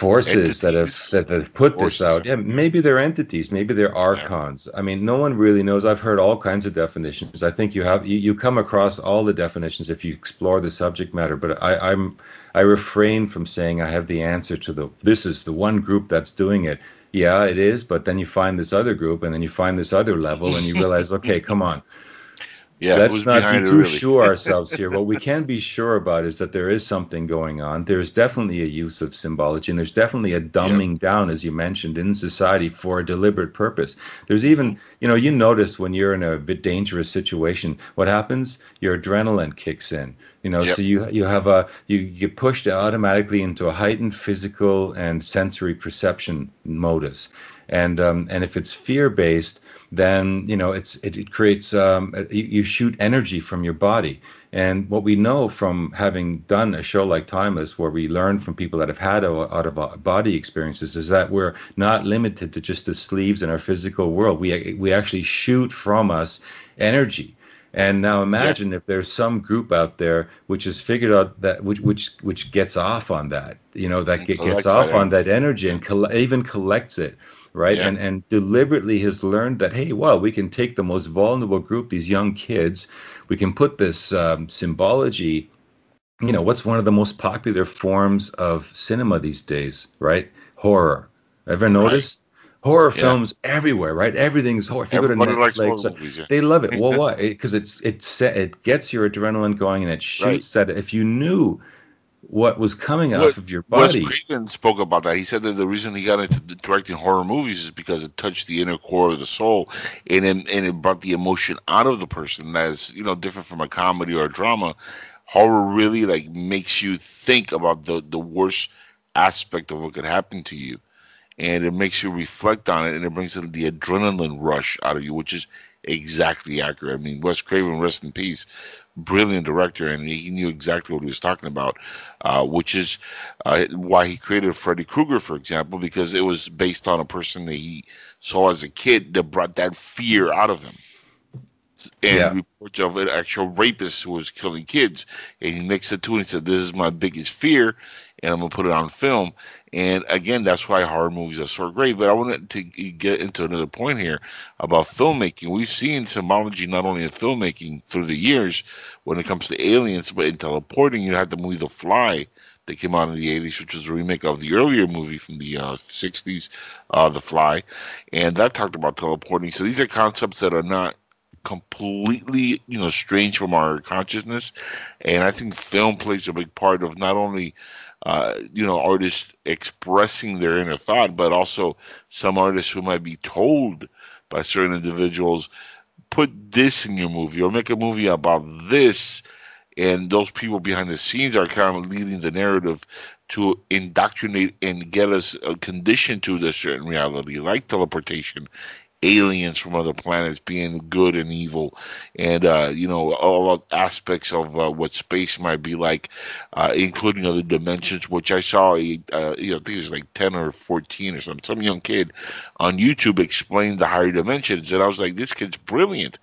S10: forces that have that have put this out. Yeah, maybe they're entities, maybe they're archons. I mean, no one really knows. I've heard all kinds of definitions. I think you have you, you come across all the definitions if you explore the subject matter. But I, I'm I refrain from saying I have the answer to the this is the one group that's doing it. Yeah, it is, but then you find this other group, and then you find this other level, and you realize, okay, come on,
S7: Yeah,
S10: let's not be too
S7: really?
S10: sure ourselves here. What we can be sure about is that there is something going on. There's definitely a use of symbology, and there's definitely a dumbing down, as you mentioned, in society for a deliberate purpose. There's even, you know, you notice when you're in a bit dangerous situation, what happens? Your adrenaline kicks in. You know,
S7: Yep.
S10: so you you have a you get pushed automatically into a heightened physical and sensory perception modus, and um, and if it's fear based, then you know it's it, it creates um, uh, you, you shoot energy from your body. And what we know from having done a show like Timeless, where we learn from people that have had out of uh, body experiences, is that we're not limited to just the sleeves in our physical world. We uh, we actually shoot from us energy. And now imagine if there's some group out there which has figured out that which which which gets off on that, you know, that get, gets off
S7: that
S10: on that energy and coll- even collects it, right?
S7: Yeah.
S10: And and deliberately has learned that hey, well, we can take the most vulnerable group, these young kids, we can put this um, symbology. You know, what's one of the most popular forms of cinema these days, right? Horror. Ever notice? Horror
S7: Yeah.
S10: films everywhere, right? Everything's horror. If you
S7: Everybody
S10: go to Netflix,
S7: movies, yeah.
S10: they love it. Well, why? Because it's it set it gets your adrenaline going and it shoots that. If you knew what was coming off of your body.
S7: Wes Craven spoke about that. He said that the reason he got into directing horror movies is because it touched the inner core of the soul, and it, and it brought the emotion out of the person. That's you know different from a comedy or a drama. Horror really like makes you think about the the worst aspect of what could happen to you, and it makes you reflect on it, and it brings the adrenaline rush out of you, which is exactly accurate. I mean, Wes Craven, rest in peace, brilliant director, and he knew exactly what he was talking about, uh, which is uh, why he created Freddy Krueger, for example, because it was based on a person that he saw as a kid that brought that fear out of him. And
S10: Yeah.
S7: reports of an actual rapist who was killing kids, and he mixed the two and he said, "This is my biggest fear, and I'm gonna put it on film." And again, that's why horror movies are so great. But I wanted to get into another point here about filmmaking. We've seen symbology not only in filmmaking through the years when it comes to aliens, but in teleporting. You had the movie The Fly that came out in the 80s, which was a remake of the earlier movie from the uh, 60s, uh, The Fly. And that talked about teleporting. So these are concepts that are not completely, you know, strange from our consciousness. And I think film plays a big part of not only uh, you know, artists expressing their inner thought, but also some artists who might be told by certain individuals, put this in your movie or make a movie about this. And those people behind the scenes are kind of leading the narrative to indoctrinate and get us uh, conditioned to this certain reality, like teleportation, aliens from other planets being good and evil, and uh, you know all aspects of uh, what space might be like, uh, including other dimensions. Which I saw, uh, you know, I think it was like ten or fourteen or something. Some young kid on YouTube explained the higher dimensions, and I was like, this kid's brilliant,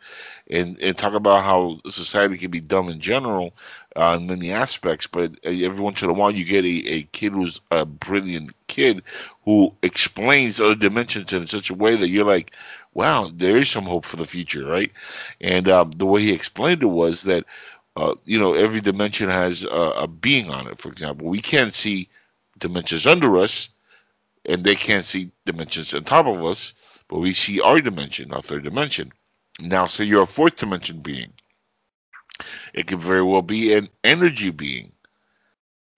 S7: and and talk about how society can be dumb in general. In many aspects, but uh, every once in a while you get a, a kid who's a brilliant kid who explains other dimensions in such a way that you're like, wow, there is some hope for the future, right? And um, the way he explained it was that, uh, you know, every dimension has a, a being on it. For example, we can't see dimensions under us, and they can't see dimensions on top of us, but we see our dimension, our third dimension. Now, say you're a fourth dimension being. It could very well be an energy being.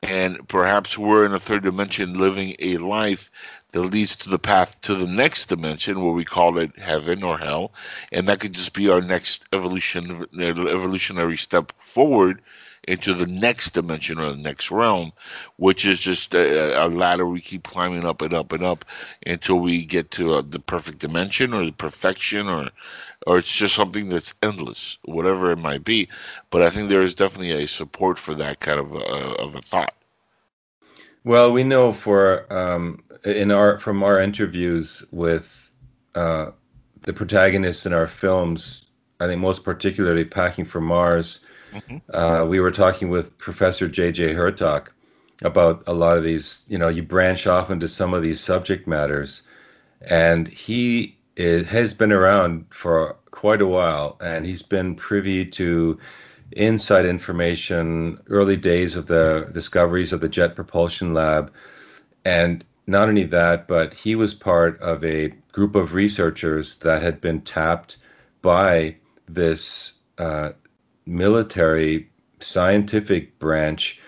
S7: And perhaps we're in a third dimension living a life that leads to the path to the next dimension where we call it heaven or hell. And that could just be our next evolution evolutionary step forward into the next dimension or the next realm, which is just a, a ladder we keep climbing up and up and up until we get to uh, the perfect dimension or the perfection or or it's just something that's endless, whatever it might be. But I think there is definitely a support for that kind of a, of a thought.
S10: Well, we know for um, in our from our interviews with uh, the protagonists in our films, I think most particularly Packing for Mars, uh, we were talking with Professor J.J. Hurtak about a lot of these. You know, you branch off into some of these subject matters, and he is, has been around for quite a while, and he's been privy to inside information, early days of the discoveries of the Jet Propulsion Lab. And not only that, but he was part of a group of researchers that had been tapped by this uh, military scientific branch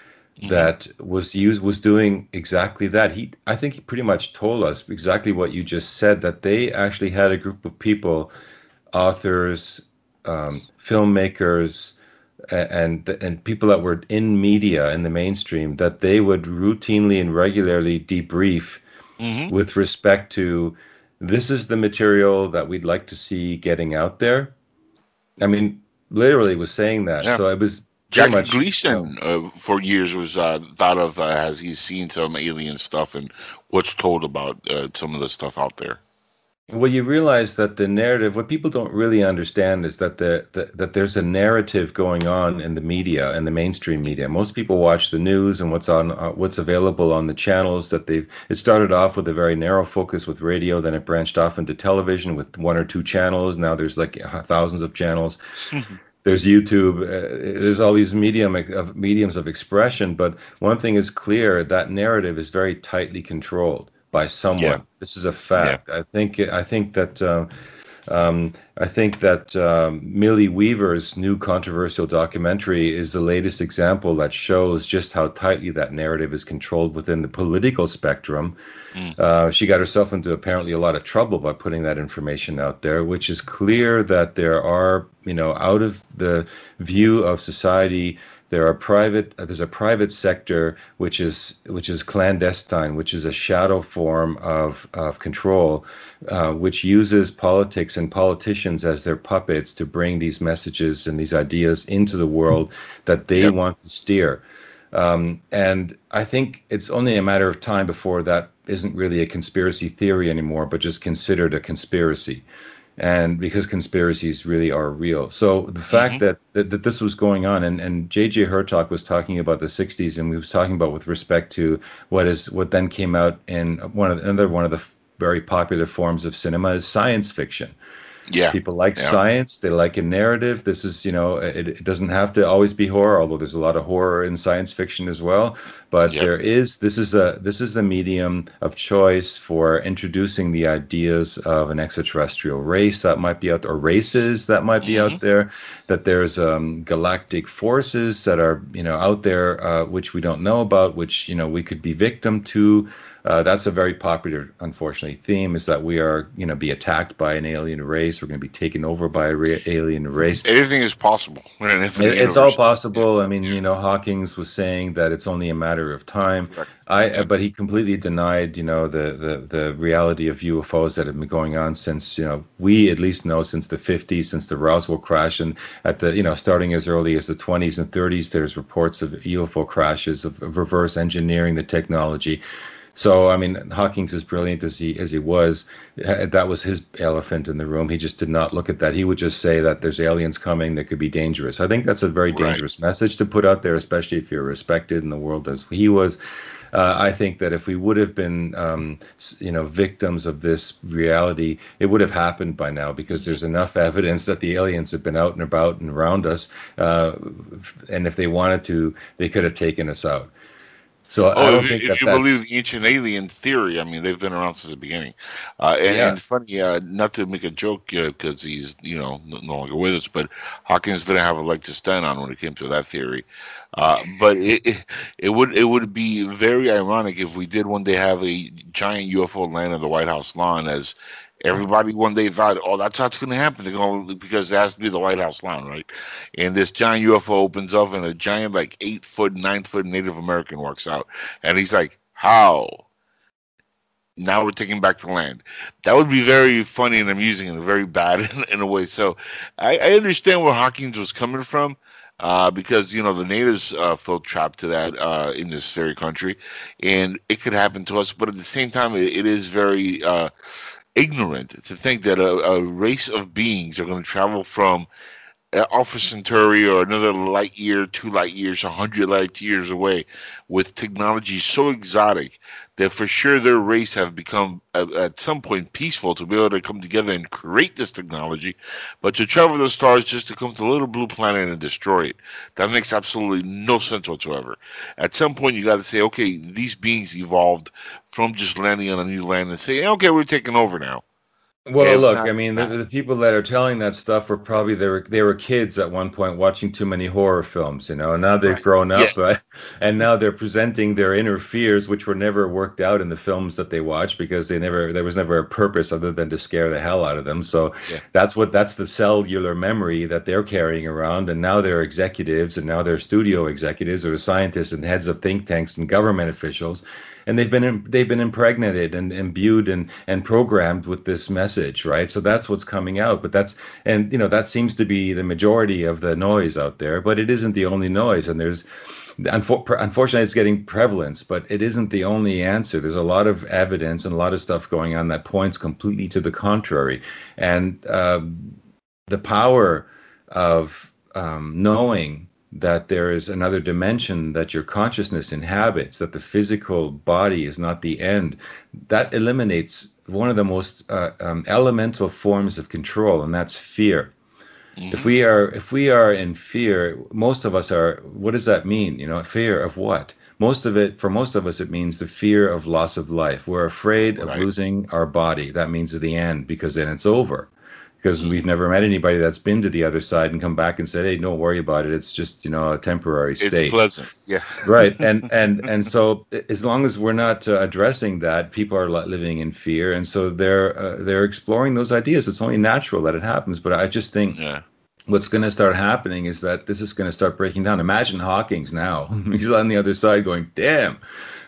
S10: that was used was doing exactly that he i think he pretty much told us exactly what you just said that they actually had a group of people authors um, filmmakers and and people that were in media in the mainstream that they would routinely and regularly debrief
S7: Mm-hmm.
S10: with respect to this is the material that we'd like to see getting out there i mean literally was saying that
S7: Yeah.
S10: so it was Jackie
S7: Gleason uh, for years was uh, thought of uh, as he's seen some alien stuff and what's told about uh, some of the stuff out there.
S10: Well, you realize that the narrative, what people don't really understand is that the, the that there's a narrative going on in the media and the mainstream media. Most people watch the news and what's on uh, what's available on the channels that they've. It started off with a very narrow focus with radio, then it branched off into television with one or two channels. Now there's like thousands of channels. There's YouTube. Uh, there's all these medium of mediums of expression. But one thing is clear: that narrative is very tightly controlled by someone.
S7: Yeah.
S10: This is a fact. I think I think that uh, Um, I think that um, Millie Weaver's new controversial documentary is the latest example that shows just how tightly that narrative is controlled within the political spectrum. Mm. Uh, she got herself into apparently a lot of trouble by putting that information out there, which is clear that there are, you know, out of the view of society, there are private uh, there's a private sector which is which is clandestine which is a shadow form of of control uh, which uses politics and politicians as their puppets to bring these messages and these ideas into the world that they yep. want to steer um, and i think it's only a matter of time before that isn't really a conspiracy theory anymore but just considered a conspiracy and because conspiracies really are real. So the fact mm-hmm. that, that, that this was going on, and and J.J. Hurtak was talking about the '60s, and we was talking about with respect to what is what then came out in one of the, another one of the very popular forms of cinema is science fiction.
S7: Yeah.
S10: People like
S7: yeah.
S10: science. They like a narrative. This is, you know, it, it, doesn't have to always be horror, although there's a lot of horror in science fiction as well. But yep. there is this is a this is the medium of choice for introducing the ideas of an extraterrestrial race that might be out there, or races that might be mm-hmm. out there. That there's um, galactic forces that are, you know, out there uh, which we don't know about, which you know we could be victim to. Uh, that's a very popular, unfortunately, theme is that we are, you know, be attacked by an alien race. We're going to be taken over by a ra- alien race.
S7: Anything is possible.
S10: It, it's all possible. I mean, you know, Hawking's was saying that it's only a matter of time. I, but he completely denied, you know, the, the, the reality of UFOs that have been going on since, you know, we at least know since the 50s, since the Roswell crash, and at the, you know, starting as early as the 20s and 30s, there's reports of UFO crashes, of, of reverse engineering the technology. So I mean, Hawking's as brilliant as he as he was, uh, that was his elephant in the room. He just did not look at that. He would just say that there's aliens coming that could be dangerous. I think that's a very dangerous right. message to put out there, especially if you're respected in the world as he was. Uh, I think that if we would have been, um, you know, victims of this reality, it would have happened by now because there's enough evidence that the aliens have been out and about and around us, uh, and if they wanted to, they could have taken us out. So oh, I don't
S7: if,
S10: think
S7: if
S10: that
S7: you believe the ancient alien theory, I mean, they've been around since the beginning. Uh, and, yeah. and funny, uh, not to make a joke because he's you know no longer with us, but Hawkins didn't have a leg to stand on when it came to that theory. Uh, but it, it, it would it would be very ironic if we did one day have a giant UFO land on the White House lawn as Everybody one day thought, "Oh, that's how it's going to happen." They're going because it has to be the White House lawn, right? And this giant UFO opens up, and a giant, like eight foot, nine foot Native American walks out, and he's like, "How?" Now we're taking back the land. That would be very funny and amusing, and very bad in, in a way. So, I, I understand where Hawkins was coming from. Uh, because you know the natives uh, feel trapped to that uh, in this very country, and it could happen to us. But at the same time, it, it is very uh, ignorant to think that a, a race of beings are going to travel from Uh, Alpha Centauri or another light year, two light years, a hundred light years away, with technology so exotic that for sure their race have become at some point peaceful to be able to come together and create this technology, but to travel the stars just to come to a little blue planet and destroy it, that makes absolutely no sense whatsoever. At some point, you got to say, okay, these beings evolved from just landing on a new land and say, okay, we're taking over now.
S10: Well, look, I mean, the, the, people that are telling that stuff were probably they were they were kids at one point watching too many horror films, you know. And now they've grown up, yeah. and now they're presenting their inner fears, which were never worked out in the films that they watched because they never there was never a purpose other than to scare the hell out of them. So yeah. that's what that's the cellular memory that they're carrying around, and now they're executives, and now they're studio executives or scientists and heads of think tanks and government officials and they've been they've been impregnated and imbued and and programmed with this message right? So that's what's coming out but that's and you know that seems to be the majority of the noise out there but it isn't the only noise and there's unfortunately it's getting prevalence but it isn't the only answer. There's a lot of evidence and a lot of stuff going on that points completely to the contrary and uh, the power of um, knowing that there is another dimension that your consciousness inhabits, that the physical body is not the end, that eliminates one of the most uh, um, elemental forms of control, and that's fear. Mm-hmm. If we are if we are in fear, most of us are. What does that mean? You know, fear of what? Most of it, for most of us, it means the fear of loss of life. We're afraid of losing our body. That means the end because then it's over because we've never met anybody that's been to the other side and come back and said, "Hey, don't worry about it. It's just you know a temporary state."
S7: It's pleasant, yeah.
S10: right, and and and so as long as we're not uh, addressing that, people are living in fear, and so they're uh, they're exploring those ideas. It's only natural that it happens, but I just think.
S7: Yeah
S10: what's going to start happening is that this is going to start breaking down. Imagine Hawking's now. He's on the other side going, damn,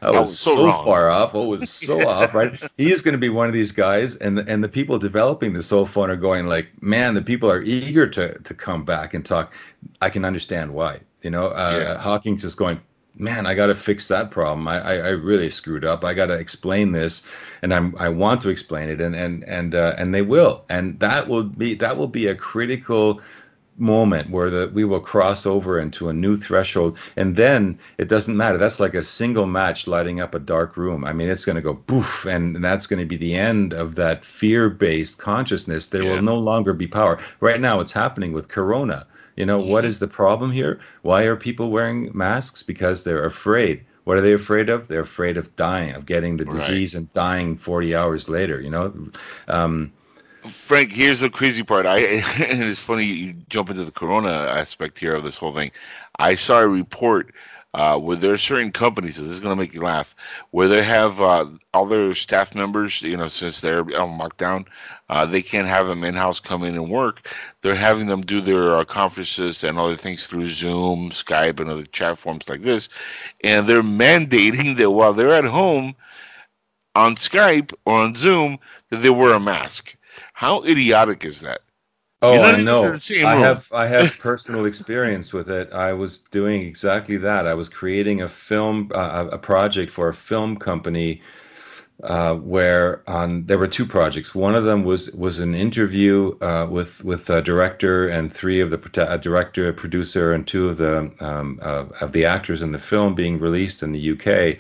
S10: I was, was so, so far off. I was so off, right? He's going to be one of these guys, and the, and the people developing the soul phone are going like, man, the people are eager to to come back and talk. I can understand why. You know, uh, yeah. Hawking's just going, man, I got to fix that problem. I, I, I, really screwed up. I got to explain this, and I'm I want to explain it, and and and uh, and they will, and that will be that will be a critical moment where the, we will cross over into a new threshold and then it doesn't matter. That's like a single match lighting up a dark room. I mean it's going to go poof and, and that's going to be the end of that fear-based consciousness. There yeah. will no longer be power. Right now it's happening with corona. You know mm-hmm. what is the problem here? Why are people wearing masks? Because they're afraid. What are they afraid of? They're afraid of dying of getting the disease right. and dying 40 hours later you know? Um,
S7: Frank, here's the crazy part. I and it's funny you jump into the corona aspect here of this whole thing. I saw a report uh, where there are certain companies, this is going to make you laugh, where they have uh, all their staff members, you know, since they're on lockdown, uh, they can't have them in house come in and work. They're having them do their uh, conferences and other things through Zoom, Skype, and other chat forms like this. And they're mandating that while they're at home on Skype or on Zoom, that they wear a mask. How idiotic is that?
S10: Oh, I know. I have I have personal experience with it. I was doing exactly that. I was creating a film, uh, a project for a film company, uh, where on there were two projects. One of them was was an interview uh, with with a director and three of the a director, a producer, and two of the um, uh, of the actors in the film being released in the UK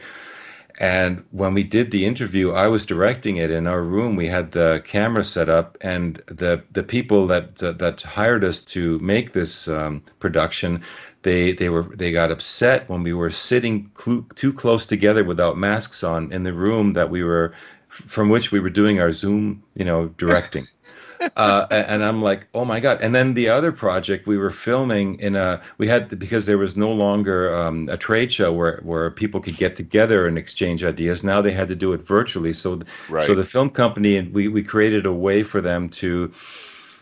S10: and when we did the interview, I was directing it in our room. We had the camera set up, and the the people that that, that hired us to make this um, production, they they were they got upset when we were sitting cl- too close together without masks on in the room that we were from which we were doing our Zoom, you know, directing uh, and I'm like, oh my god! And then the other project we were filming in a we had because there was no longer um, a trade show where where people could get together and exchange ideas. Now they had to do it virtually. So right. so the film company and we we created a way for them to,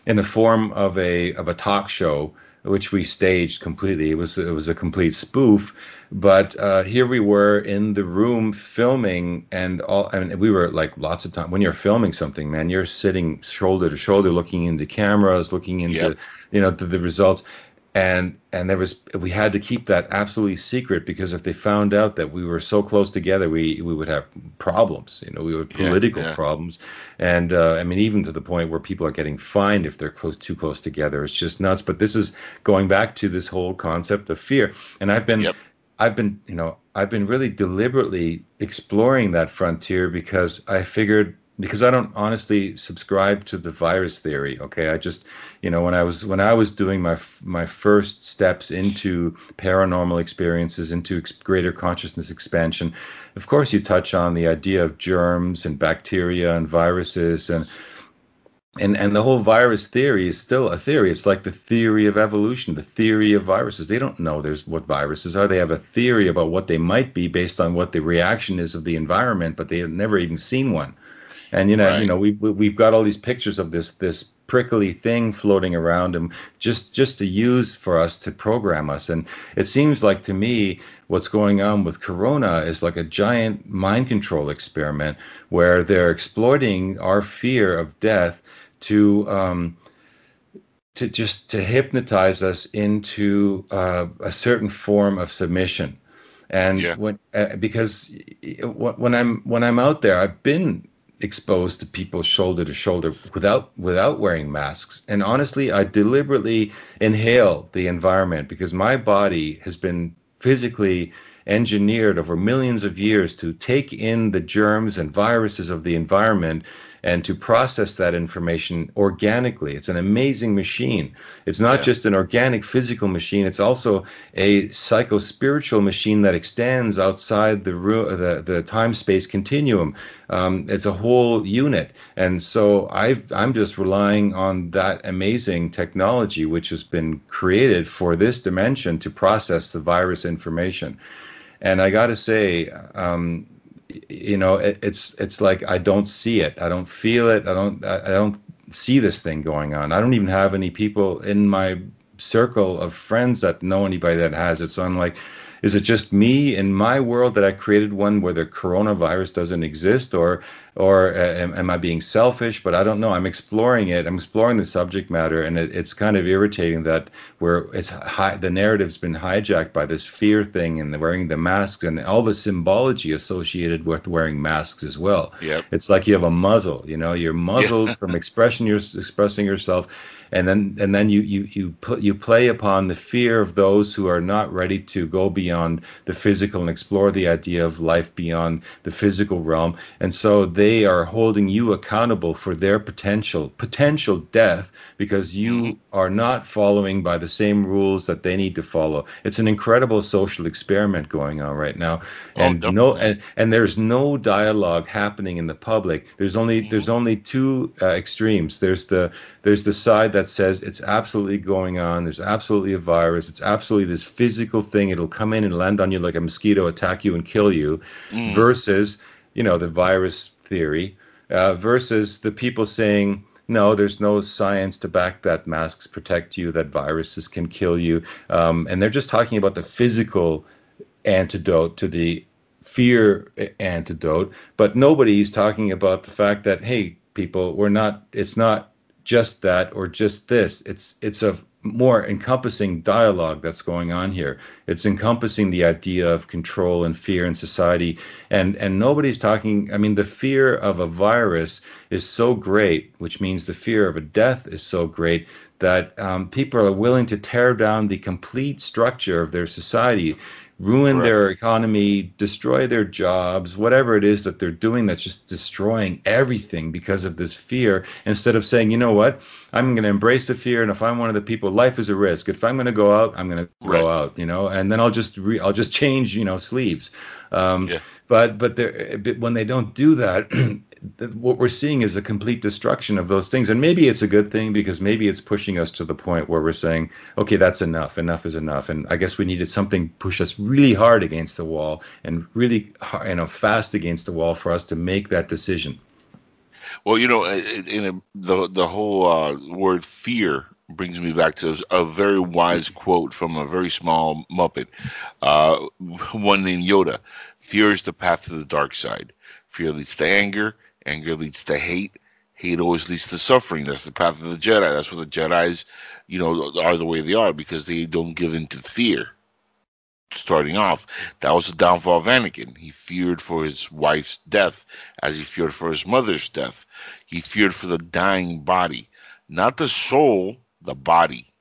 S10: in the form of a of a talk show which we staged completely. It was it was a complete spoof, but uh, here we were in the room filming, and all. I mean, we were like lots of time. When you're filming something, man, you're sitting shoulder to shoulder, looking into cameras, looking into yep. you know the, the results and and there was we had to keep that absolutely secret because if they found out that we were so close together we we would have problems you know we would political yeah, yeah. problems and uh, i mean even to the point where people are getting fined if they're close too close together it's just nuts but this is going back to this whole concept of fear and i've been yep. i've been you know i've been really deliberately exploring that frontier because i figured because I don't honestly subscribe to the virus theory. Okay, I just, you know, when I was when I was doing my my first steps into paranormal experiences, into ex- greater consciousness expansion, of course, you touch on the idea of germs and bacteria and viruses and. And, and the whole virus theory is still a theory. It's like the theory of evolution, the theory of viruses. They don't know there's what viruses are. They have a theory about what they might be based on what the reaction is of the environment, but they have never even seen one and you know right. you know we've we have got all these pictures of this this prickly thing floating around and just just to use for us to program us and it seems like to me what's going on with corona is like a giant mind control experiment where they're exploiting our fear of death to um, to just to hypnotize us into uh, a certain form of submission and yeah. when uh, because when i'm when i'm out there i've been exposed to people shoulder to shoulder without without wearing masks. And honestly i deliberately inhale the environment because my body has been physically engineered over millions of years to take in the germs and viruses of the environment and to process that information organically. It's an amazing machine. It's not yeah. just an organic physical machine, it's also a psycho spiritual machine that extends outside the, the, the time space continuum. Um, it's a whole unit. And so I've, I'm just relying on that amazing technology, which has been created for this dimension to process the virus information. And I got to say, um, you know it, it's it's like i don't see it. I don't feel it. I don't I, I don't see this thing going on. I don't even have any people in my circle of friends that know anybody that has it. So i'm like is it just me in my world that I created one where the coronavirus doesn't exist, or or uh, am, am, I being selfish? But I don't know. I'm exploring it. I'm exploring the subject matter, and it, it's kind of irritating that where it's high, the narrative's been hijacked by this fear thing and the wearing the masks and all the symbology associated with wearing masks as well.
S7: Yep.
S10: It's like you have a muzzle. You know, you're muzzled yeah. from You're expressing yourself and then and then you you you put you play upon the fear of those who are not ready to go beyond the physical and explore the idea of life beyond the physical realm and so they are holding you accountable for their potential potential death because you mm-hmm. are not following by the same rules that they need to follow it's an incredible social experiment going on right now oh, and oh, no and, and there's no dialogue happening in the public there's only mm-hmm. there's only two uh, extremes there's the there's the side that says it's absolutely going on. There's absolutely a virus. It's absolutely this physical thing. It'll come in and land on you like a mosquito, attack you and kill you. Mm. Versus, you know, the virus theory. Uh, versus the people saying, no, there's no science to back that masks protect you, that viruses can kill you. Um, and they're just talking about the physical antidote to the fear antidote. But nobody's talking about the fact that, hey, people, we're not, it's not just that or just this. It's it's a more encompassing dialogue that's going on here. It's encompassing the idea of control and fear in society, and and nobody's talking. I mean, the fear of a virus is so great, which means the fear of a death is so great that um, people are willing to tear down the complete structure of their society ruin their economy, destroy their jobs, whatever it is that they're doing that's just destroying everything because of this fear, instead of saying, you know what, I'm going to embrace the fear, and if I'm one of the people, life is a risk. If I'm going to go out, I'm going to right. go out, you know, and then I'll just re- I'll just change, you know, sleeves. Um, yeah. But but when they don't do that, what we're seeing is a complete destruction of those things. And maybe it's a good thing because maybe it's pushing us to the point where we're saying, okay, that's enough. Enough is enough. And I guess we needed something push us really hard against the wall and really, you know, fast against the wall for us to make that decision.
S7: Well, you know, in a, the the whole uh, word fear brings me back to a very wise quote from a very small Muppet, uh, one named Yoda. Fear is the path to the dark side. Fear leads to anger. Anger leads to hate. Hate always leads to suffering. That's the path of the Jedi. That's why the Jedi's, you know, are the way they are because they don't give in to fear. Starting off, that was the downfall of Anakin. He feared for his wife's death as he feared for his mother's death. He feared for the dying body, not the soul, the body.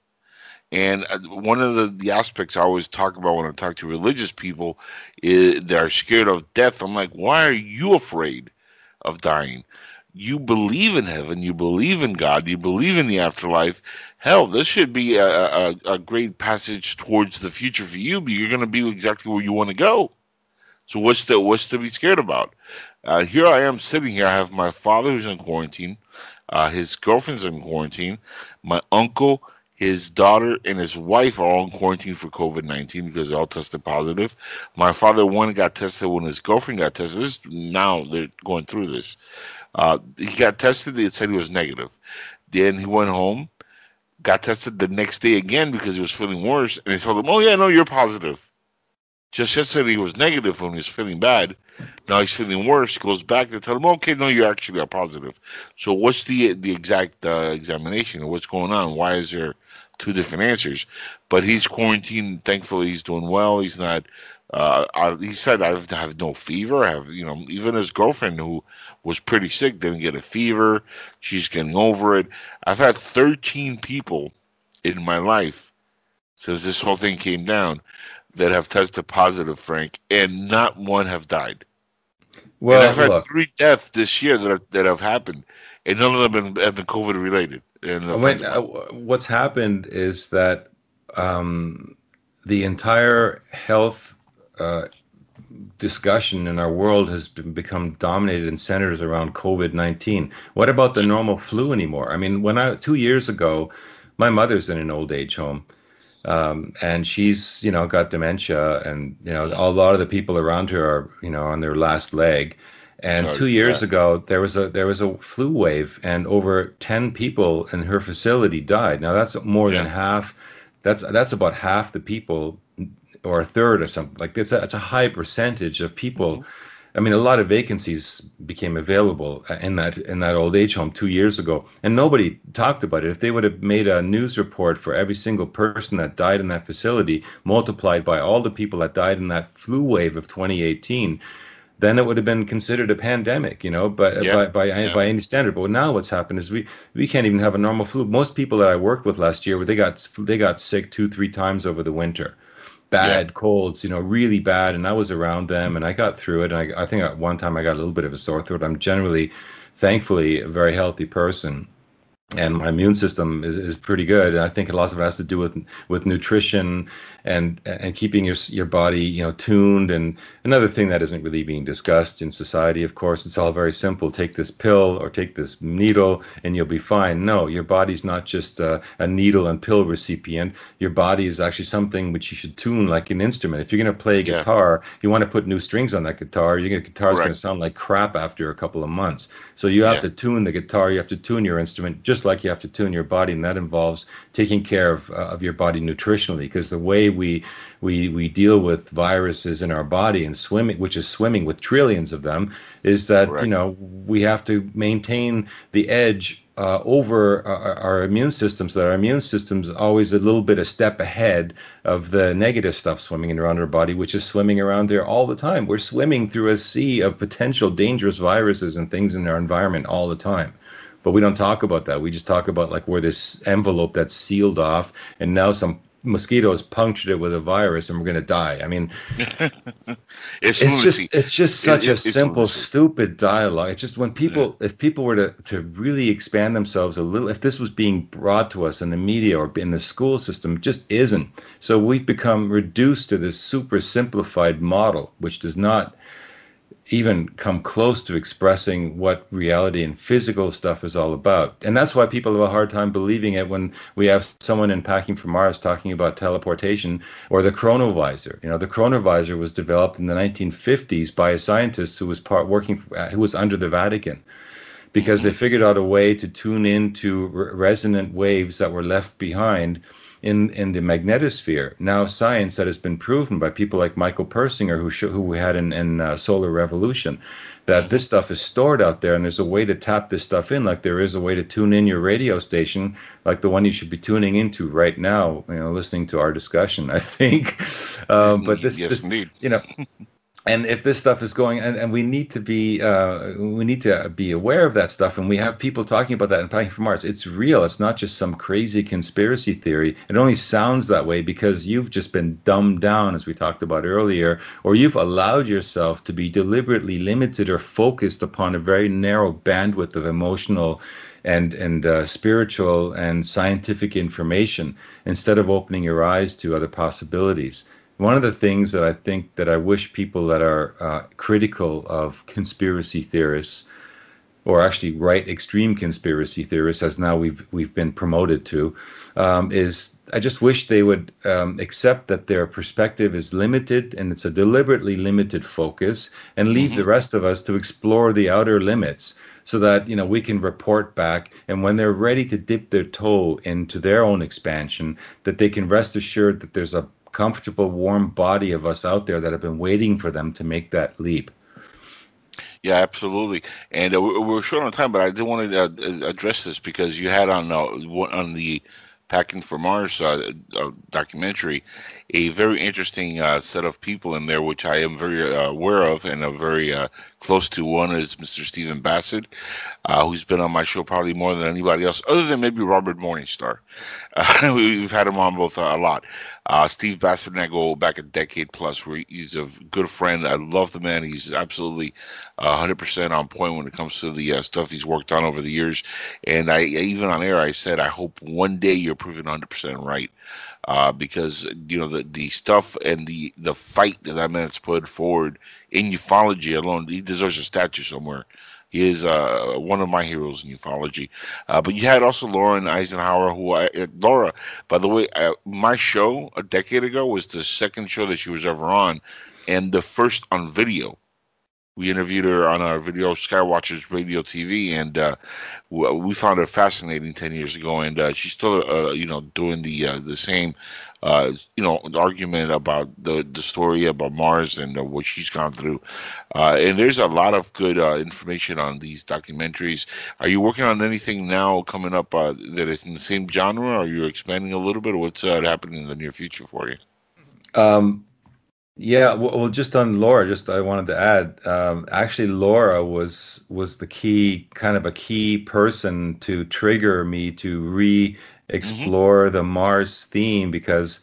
S7: And uh, one of the, the aspects I always talk about when I talk to religious people is they're scared of death. I'm like, why are you afraid? Of dying. You believe in heaven, you believe in God, you believe in the afterlife. Hell, this should be a, a, a great passage towards the future for you, but you're going to be exactly where you want to go. So what's the what's to be scared about? Uh, here I am sitting here. I have my father who's in quarantine. Uh, his girlfriend's in quarantine. My uncle his daughter and his wife are all in quarantine for COVID 19 because they all tested positive. My father, one got tested when his girlfriend got tested. This now they're going through this. Uh, he got tested, they said he was negative. Then he went home, got tested the next day again because he was feeling worse. And they told him, Oh, yeah, no, you're positive. Just yesterday he was negative when he was feeling bad. Now he's feeling worse. Goes back to tell him, okay, no, you actually are positive. So what's the the exact uh, examination? What's going on? Why is there two different answers. But he's quarantined. Thankfully, he's doing well. He's not. Uh, I, he said, "I have, have no fever. I have, you know, even his girlfriend who was pretty sick didn't get a fever. She's getting over it. I've had 13 people in my life since this whole thing came down that have tested positive, Frank, and not one have died. Well, and I've had look, three deaths this year that have, that have happened, and none of them have been, have been COVID related. And
S10: when, uh, what's happened is that um, the entire health uh, discussion in our world has been, become dominated and centers around COVID nineteen. What about the normal flu anymore? I mean, when I two years ago, my mother's in an old age home um, and she's you know got dementia, and you know a lot of the people around her are you know on their last leg. And Sorry, two years yeah. ago, there was a there was a flu wave, and over ten people in her facility died. Now that's more yeah. than half. That's that's about half the people, or a third or something. Like it's a it's a high percentage of people. Mm-hmm I mean, a lot of vacancies became available uh, in that in that old age home two years ago, and nobody talked about it. If they would have made a news report for every single person that died in that facility, multiplied by all the people that died in that flu wave of 2018, then it would have been considered a pandemic, you know, but yeah. by by, yeah. by any standard. But now what's happened is we we can't even have a normal flu. Most people that I worked with last year, they got they got sick two three times over the winter bad yeah. colds, you know, really bad. And I was around them and I got through it. And I, I think at one time I got a little bit of a sore throat. I'm generally, thankfully, a very healthy person and my immune system is, is pretty good. And I think a lot of it has to do with with nutrition and and keeping your your body you know tuned. And another thing that isn't really being discussed in society, of course, it's all very simple. Take this pill or take this needle, and you'll be fine. No, your body's not just a, a needle and pill recipient. Your body is actually something which you should tune like an instrument. If you're going to play a guitar, yeah. you want to put new strings on that guitar. Your guitar's going to sound like crap after a couple of months. So you have yeah. to tune the guitar. You have to tune your instrument just like you have to tune your body, and that involves taking care of uh, of your body nutritionally. Because the way we we we deal with viruses in our body and swimming, which is swimming with trillions of them, is that Correct. you know we have to maintain the edge uh, over our, our, immune system so that our immune system's always a little bit a step ahead of the negative stuff swimming around our body, which is swimming around there all the time. We're swimming through a sea of potential dangerous viruses and things in our environment all the time but we don't talk about that. We just talk about like where this envelope that's sealed off, and now some mosquitoes punctured it with a virus, and we're gonna die. I mean, it's, it's just it's just such it, a simple, stupid dialogue. It's just when people, yeah. if people were to to really expand themselves a little, if this was being brought to us in the media or in the school system, it just isn't. So we've become reduced to this super simplified model, which does not even come close to expressing what reality and physical stuff is all about. And that's why people have a hard time believing it when we have someone in Packing for Mars talking about teleportation or the chronovisor. You know, the chronovisor was developed in the 1950s by a scientist who was part working who was under the Vatican because they figured out a way to tune into resonant waves that were left behind in in the magnetosphere. Now, science that has been proven by people like Michael Persinger, who sh- who we had in, in uh, Solar Revolution, that this stuff is stored out there, and there's a way to tap this stuff in, like there is a way to tune in your radio station, like the one you should be tuning into right now. You know, listening to our discussion. I think, um, but this, yes, this, you know. and if this stuff is going and, and we need to be uh, we need to be aware of that stuff. And we have people talking about that and talking from mars. It's real. It's not just some crazy conspiracy theory. It only sounds that way because you've just been dumbed down as we talked about earlier or you've allowed yourself to be deliberately limited or focused upon a very narrow bandwidth of emotional and and uh, spiritual and scientific information instead of opening your eyes to other possibilities one of the things that I think that I wish people that are uh, critical of conspiracy theorists, or actually right extreme conspiracy theorists, as now we've we've been promoted to, um, is I just wish they would um, accept that their perspective is limited and it's a deliberately limited focus, and leave mm-hmm. the rest of us to explore the outer limits so that you know we can report back and when they're ready to dip their toe into their own expansion that they can rest assured that there's a comfortable, warm body of us out there that have been waiting for them to make that leap.
S7: Yeah, absolutely. And uh, we're short on time, but I did want to uh, address this because you had on uh, on the Packing for Mars uh, uh, documentary a very interesting uh, set of people in there, which I am very aware of and a very close to. One is Mr. Stephen Bassett, uh, who's been on my show probably more than anybody else, other than maybe Robert Morningstar. Uh, we've had him on both uh, a lot. Uh, Steve Bassett and I go back a decade plus. Where he's a good friend. I love the man. He's absolutely 100% on point when it comes to the uh, stuff he's worked on over the years. And I even on air, I said, I hope one day you're proven 100% right. Uh, because you know the the stuff and the the fight that that man's put forward in ufology alone, he deserves a statue somewhere. He is uh, one of my heroes in ufology. Uh, but you had also Lauren Eisenhower, who I, uh, Laura, by the way, uh, my show a decade ago was the second show that she was ever on, and the first on video. We interviewed her on our video Skywatchers Radio TV, and uh, we found her fascinating ten years ago. And uh, she's still, you know, doing the the same uh, you know, argument about the the story about Mars and uh, what she's gone through. Uh, and there's a lot of good uh, information on these documentaries. Are you working on anything now coming up uh, that is in the same genre? Are you expanding a little bit? What's uh, happening in the near future for you?
S10: Um, yeah, well, just on Laura, just I wanted to add. Um, actually, Laura was was the key, kind of a key person to trigger me to re explore mm-hmm. the Mars theme because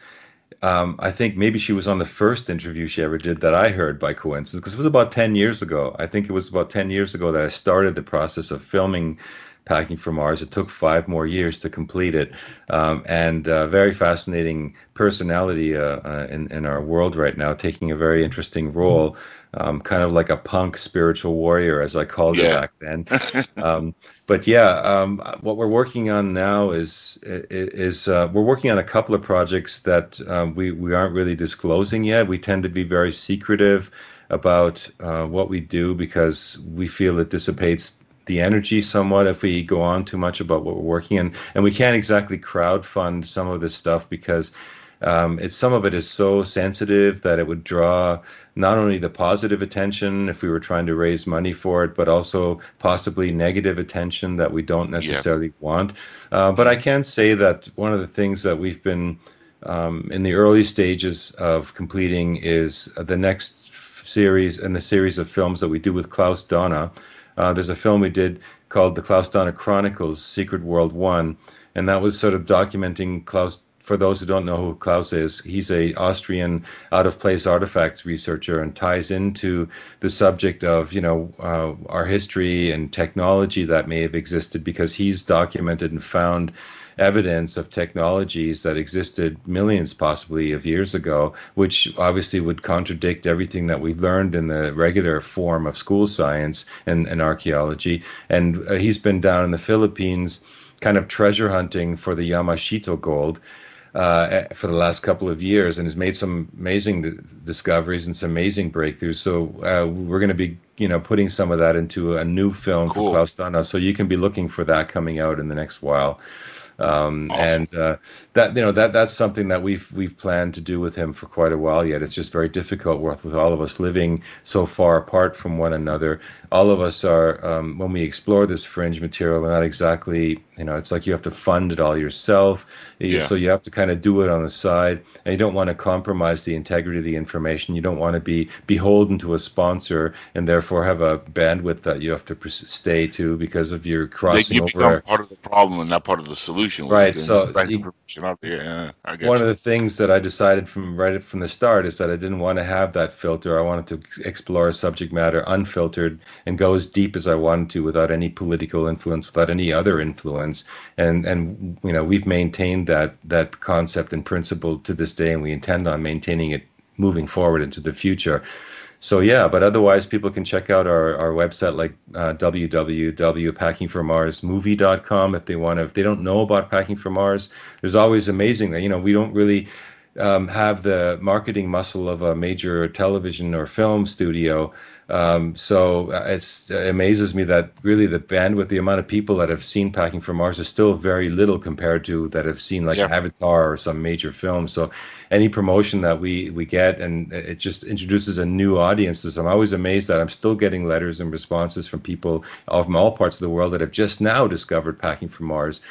S10: um, I think maybe she was on the first interview she ever did that I heard by coincidence because it was about 10 years ago. I think it was about 10 years ago that I started the process of filming Packing for Mars. It took five more years to complete it. Um, and uh, very fascinating personality uh, uh, in, in our world right now, taking a very interesting role. Um, kind of like a punk spiritual warrior, as I called yeah. it back then. um, but yeah, um, what we're working on now is is uh, we're working on a couple of projects that um, we we aren't really disclosing yet. We tend to be very secretive about uh, what we do because we feel it dissipates the energy somewhat if we go on too much about what we're working in. and we can't exactly crowd fund some of this stuff because um, it's some of it is so sensitive that it would draw not only the positive attention if we were trying to raise money for it, but also possibly negative attention that we don't necessarily yeah. want. Uh, but I can say that one of the things that we've been um, in the early stages of completing is the next series and the series of films that we do with Klaus Dona. Uh, there's a film we did called The Klaus Dona Chronicles Secret World One, and that was sort of documenting Klaus for those who don't know who Klaus is, he's a Austrian out of place artifacts researcher and ties into the subject of you know uh, our history and technology that may have existed because he's documented and found evidence of technologies that existed millions possibly of years ago, which obviously would contradict everything that we've learned in the regular form of school science and, and archaeology. And uh, he's been down in the Philippines kind of treasure hunting for the Yamashita gold uh, for the last couple of years and has made some amazing discoveries and some amazing breakthroughs. So uh, we're going to be, you know, putting some of that into a new film cool. for Klaus Dona. So you can be looking for that coming out in the next while. Um, awesome. And uh, that you know that that's something that we've we've planned to do with him for quite a while yet. It's just very difficult with, with all of us living so far apart from one another. All of us are um, when we explore this fringe material, we're not exactly you know it's like you have to fund it all yourself. Yeah. So you have to kind of do it on the side, and you don't want to compromise the integrity of the information. You don't want to be beholden to a sponsor and therefore have a bandwidth that you have to stay to because of your crossing
S7: you
S10: over.
S7: become part of the problem and not part of the solution.
S10: Right. So you.
S7: Yeah,
S10: one
S7: you.
S10: of the things that I decided from right from the start is that I didn't want to have that filter. I wanted to explore subject matter unfiltered and go as deep as I wanted to without any political influence, without any other influence. And and you know we've maintained that that concept and principle to this day, and we intend on maintaining it moving forward into the future so yeah, but otherwise people can check out our, our website like uh, www.packingformarsmovie.com if they want to if they don't know about Packing for Mars. There's always amazing that you know we don't really um, have the marketing muscle of a major television or film studio. Um, so uh, it's, it amazes me that really the bandwidth, the amount of people that have seen Packing for Mars is still very little compared to that have seen like yeah. Avatar or some major film. So any promotion that we we get, and it just introduces a new audience. So I'm always amazed that I'm still getting letters and responses from people from all parts of the world that have just now discovered Packing for Mars.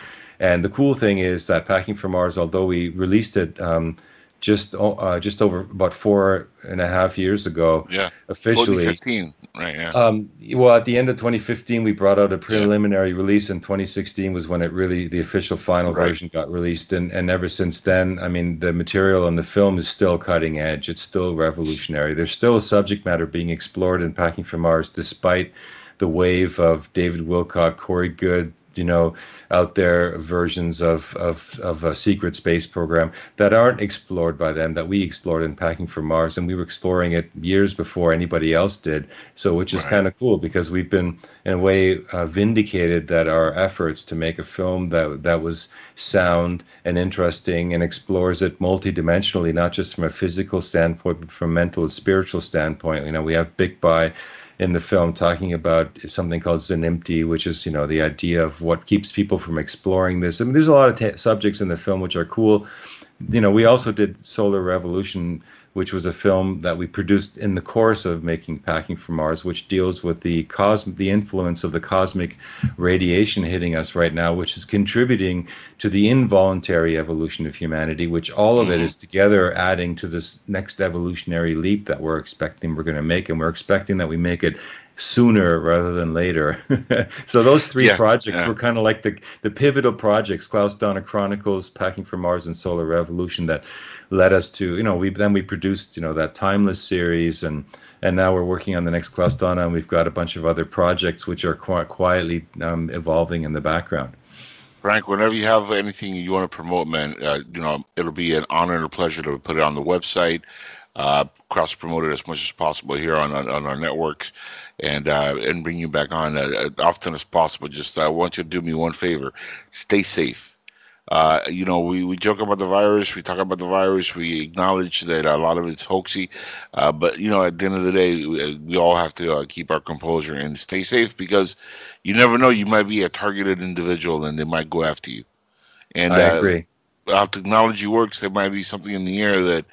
S10: And the cool thing is that Packing for Mars, although we released it. Um, just uh, just over about four and a half years ago.
S7: Yeah,
S10: officially
S7: 2015, right? Yeah.
S10: Um, well, at the end of 2015, we brought out a preliminary yeah. release, and 2016 was when it really the official final right. version got released. And and ever since then, I mean, the material on the film is still cutting edge. It's still revolutionary. There's still a subject matter being explored in Packing for Mars, despite the wave of David Wilcock, Corey Goode, you know, out there versions of, of, of a secret space program that aren't explored by them, that we explored in Packing for Mars. And we were exploring it years before anybody else did. So, which is right. kind of cool because we've been, in a way, uh, vindicated that our efforts to make a film that, that was sound and interesting and explores it multidimensionally, not just from a physical standpoint, but from a mental and spiritual standpoint. You know, we have Big By in the film talking about something called Zenimti, which is you know the idea of what keeps people from exploring this. I mean, there's a lot of t- subjects in the film which are cool. You know, we also did Solar Revolution, which was a film that we produced in the course of making Packing for Mars, which deals with the cos- the influence of the cosmic radiation hitting us right now, which is contributing to the involuntary evolution of humanity, which all of mm-hmm. it is together adding to this next evolutionary leap that we're expecting we're going to make, and we're expecting that we make it sooner rather than later. so those three yeah, projects yeah. were kind of like the the pivotal projects: Klaus Dona Chronicles, Packing for Mars, and Solar Revolution that led us to you know we then we produced you know that timeless series and and now we're working on the next Klaus Dona and we've got a bunch of other projects which are quite quietly um, evolving in the background.
S7: Frank, whenever you have anything you want to promote, man, uh, you know it'll be an honor and a pleasure to put it on the website, uh, cross promote it as much as possible here on on, on our networks, and uh, and bring you back on uh, often as possible. Just I uh, want you to do me one favor: stay safe. Uh, you know, we, we joke about the virus, we talk about the virus, we acknowledge that a lot of it's hoaxy, uh, but you know, at the end of the day, we, we all have to uh, keep our composure and stay safe because you never know, you might be a targeted individual and they might go after you. And
S10: I uh, agree.
S7: How technology works, there might be something in the air that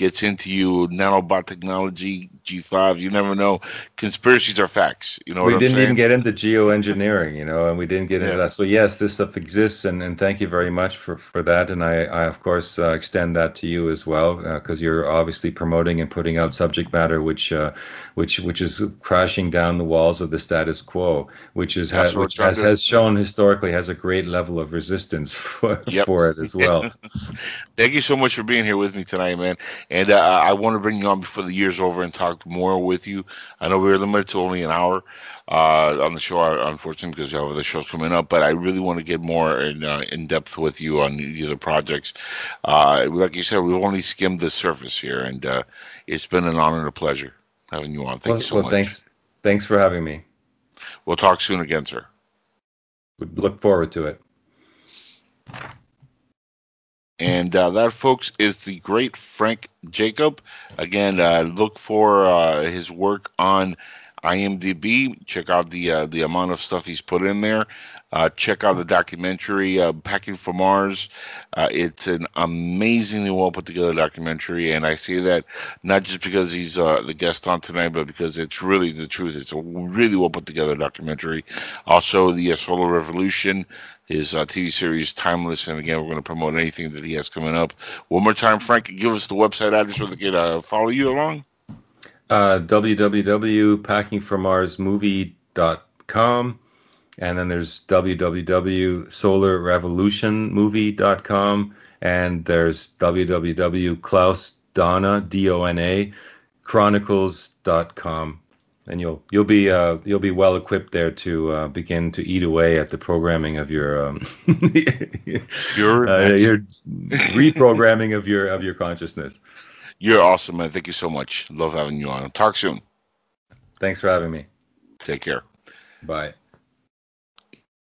S7: gets into you, nanobot technology, G5. You never know. Conspiracies are facts. You know,
S10: we didn't even get into geoengineering, you know, and we didn't get into
S7: yeah.
S10: that. So yes, this stuff exists, and, and thank you very much for, for that. And I, I of course uh, extend that to you as well, because uh, you're obviously promoting and putting out subject matter which uh, which which is crashing down the walls of the status quo, which is ha- which has, has shown historically has a great level of resistance for, yep. for it as well.
S7: thank you so much for being here with me tonight, man. And uh, I want to bring you on before the year's over and talk more with you. I know we're limited to only an hour uh, on the show, unfortunately, because you have other shows coming up. But I really want to get more in uh, in depth with you on the other projects. Uh, like you said, we've only skimmed the surface here, and uh, it's been an honor and a pleasure having you on. Thank
S10: well,
S7: you so
S10: well,
S7: much.
S10: Thanks, thanks for having me.
S7: We'll talk soon again, sir.
S10: We look forward to it.
S7: And uh, that, folks, is the great Frank Jacob. Again, uh, look for uh, his work on IMDb. Check out the uh, the amount of stuff he's put in there. Uh, check out the documentary uh, "Packing for Mars." it's an amazingly well put together documentary, and I say that not just because he's the guest on tonight, but because it's really the truth. It's a really well put together documentary. Also, the Solar Revolution his uh, TV series Timeless. And again, we're going to promote anything that he has coming up. One more time, Frank, give us the website address where they can uh, follow you along.
S10: Uh, www.packingformarsmovie.com. And then there's www.solarrevolutionmovie.com. And there's www.klausdona, D-O-N-A, chronicles.com and you'll you'll be uh, you'll be well equipped there to uh, begin to eat away at the programming of your um,
S7: your
S10: uh, your reprogramming of your of your consciousness.
S7: You're awesome, man. Thank you so much. Love having you on. Talk soon.
S10: Thanks for having me.
S7: Take care.
S10: Bye.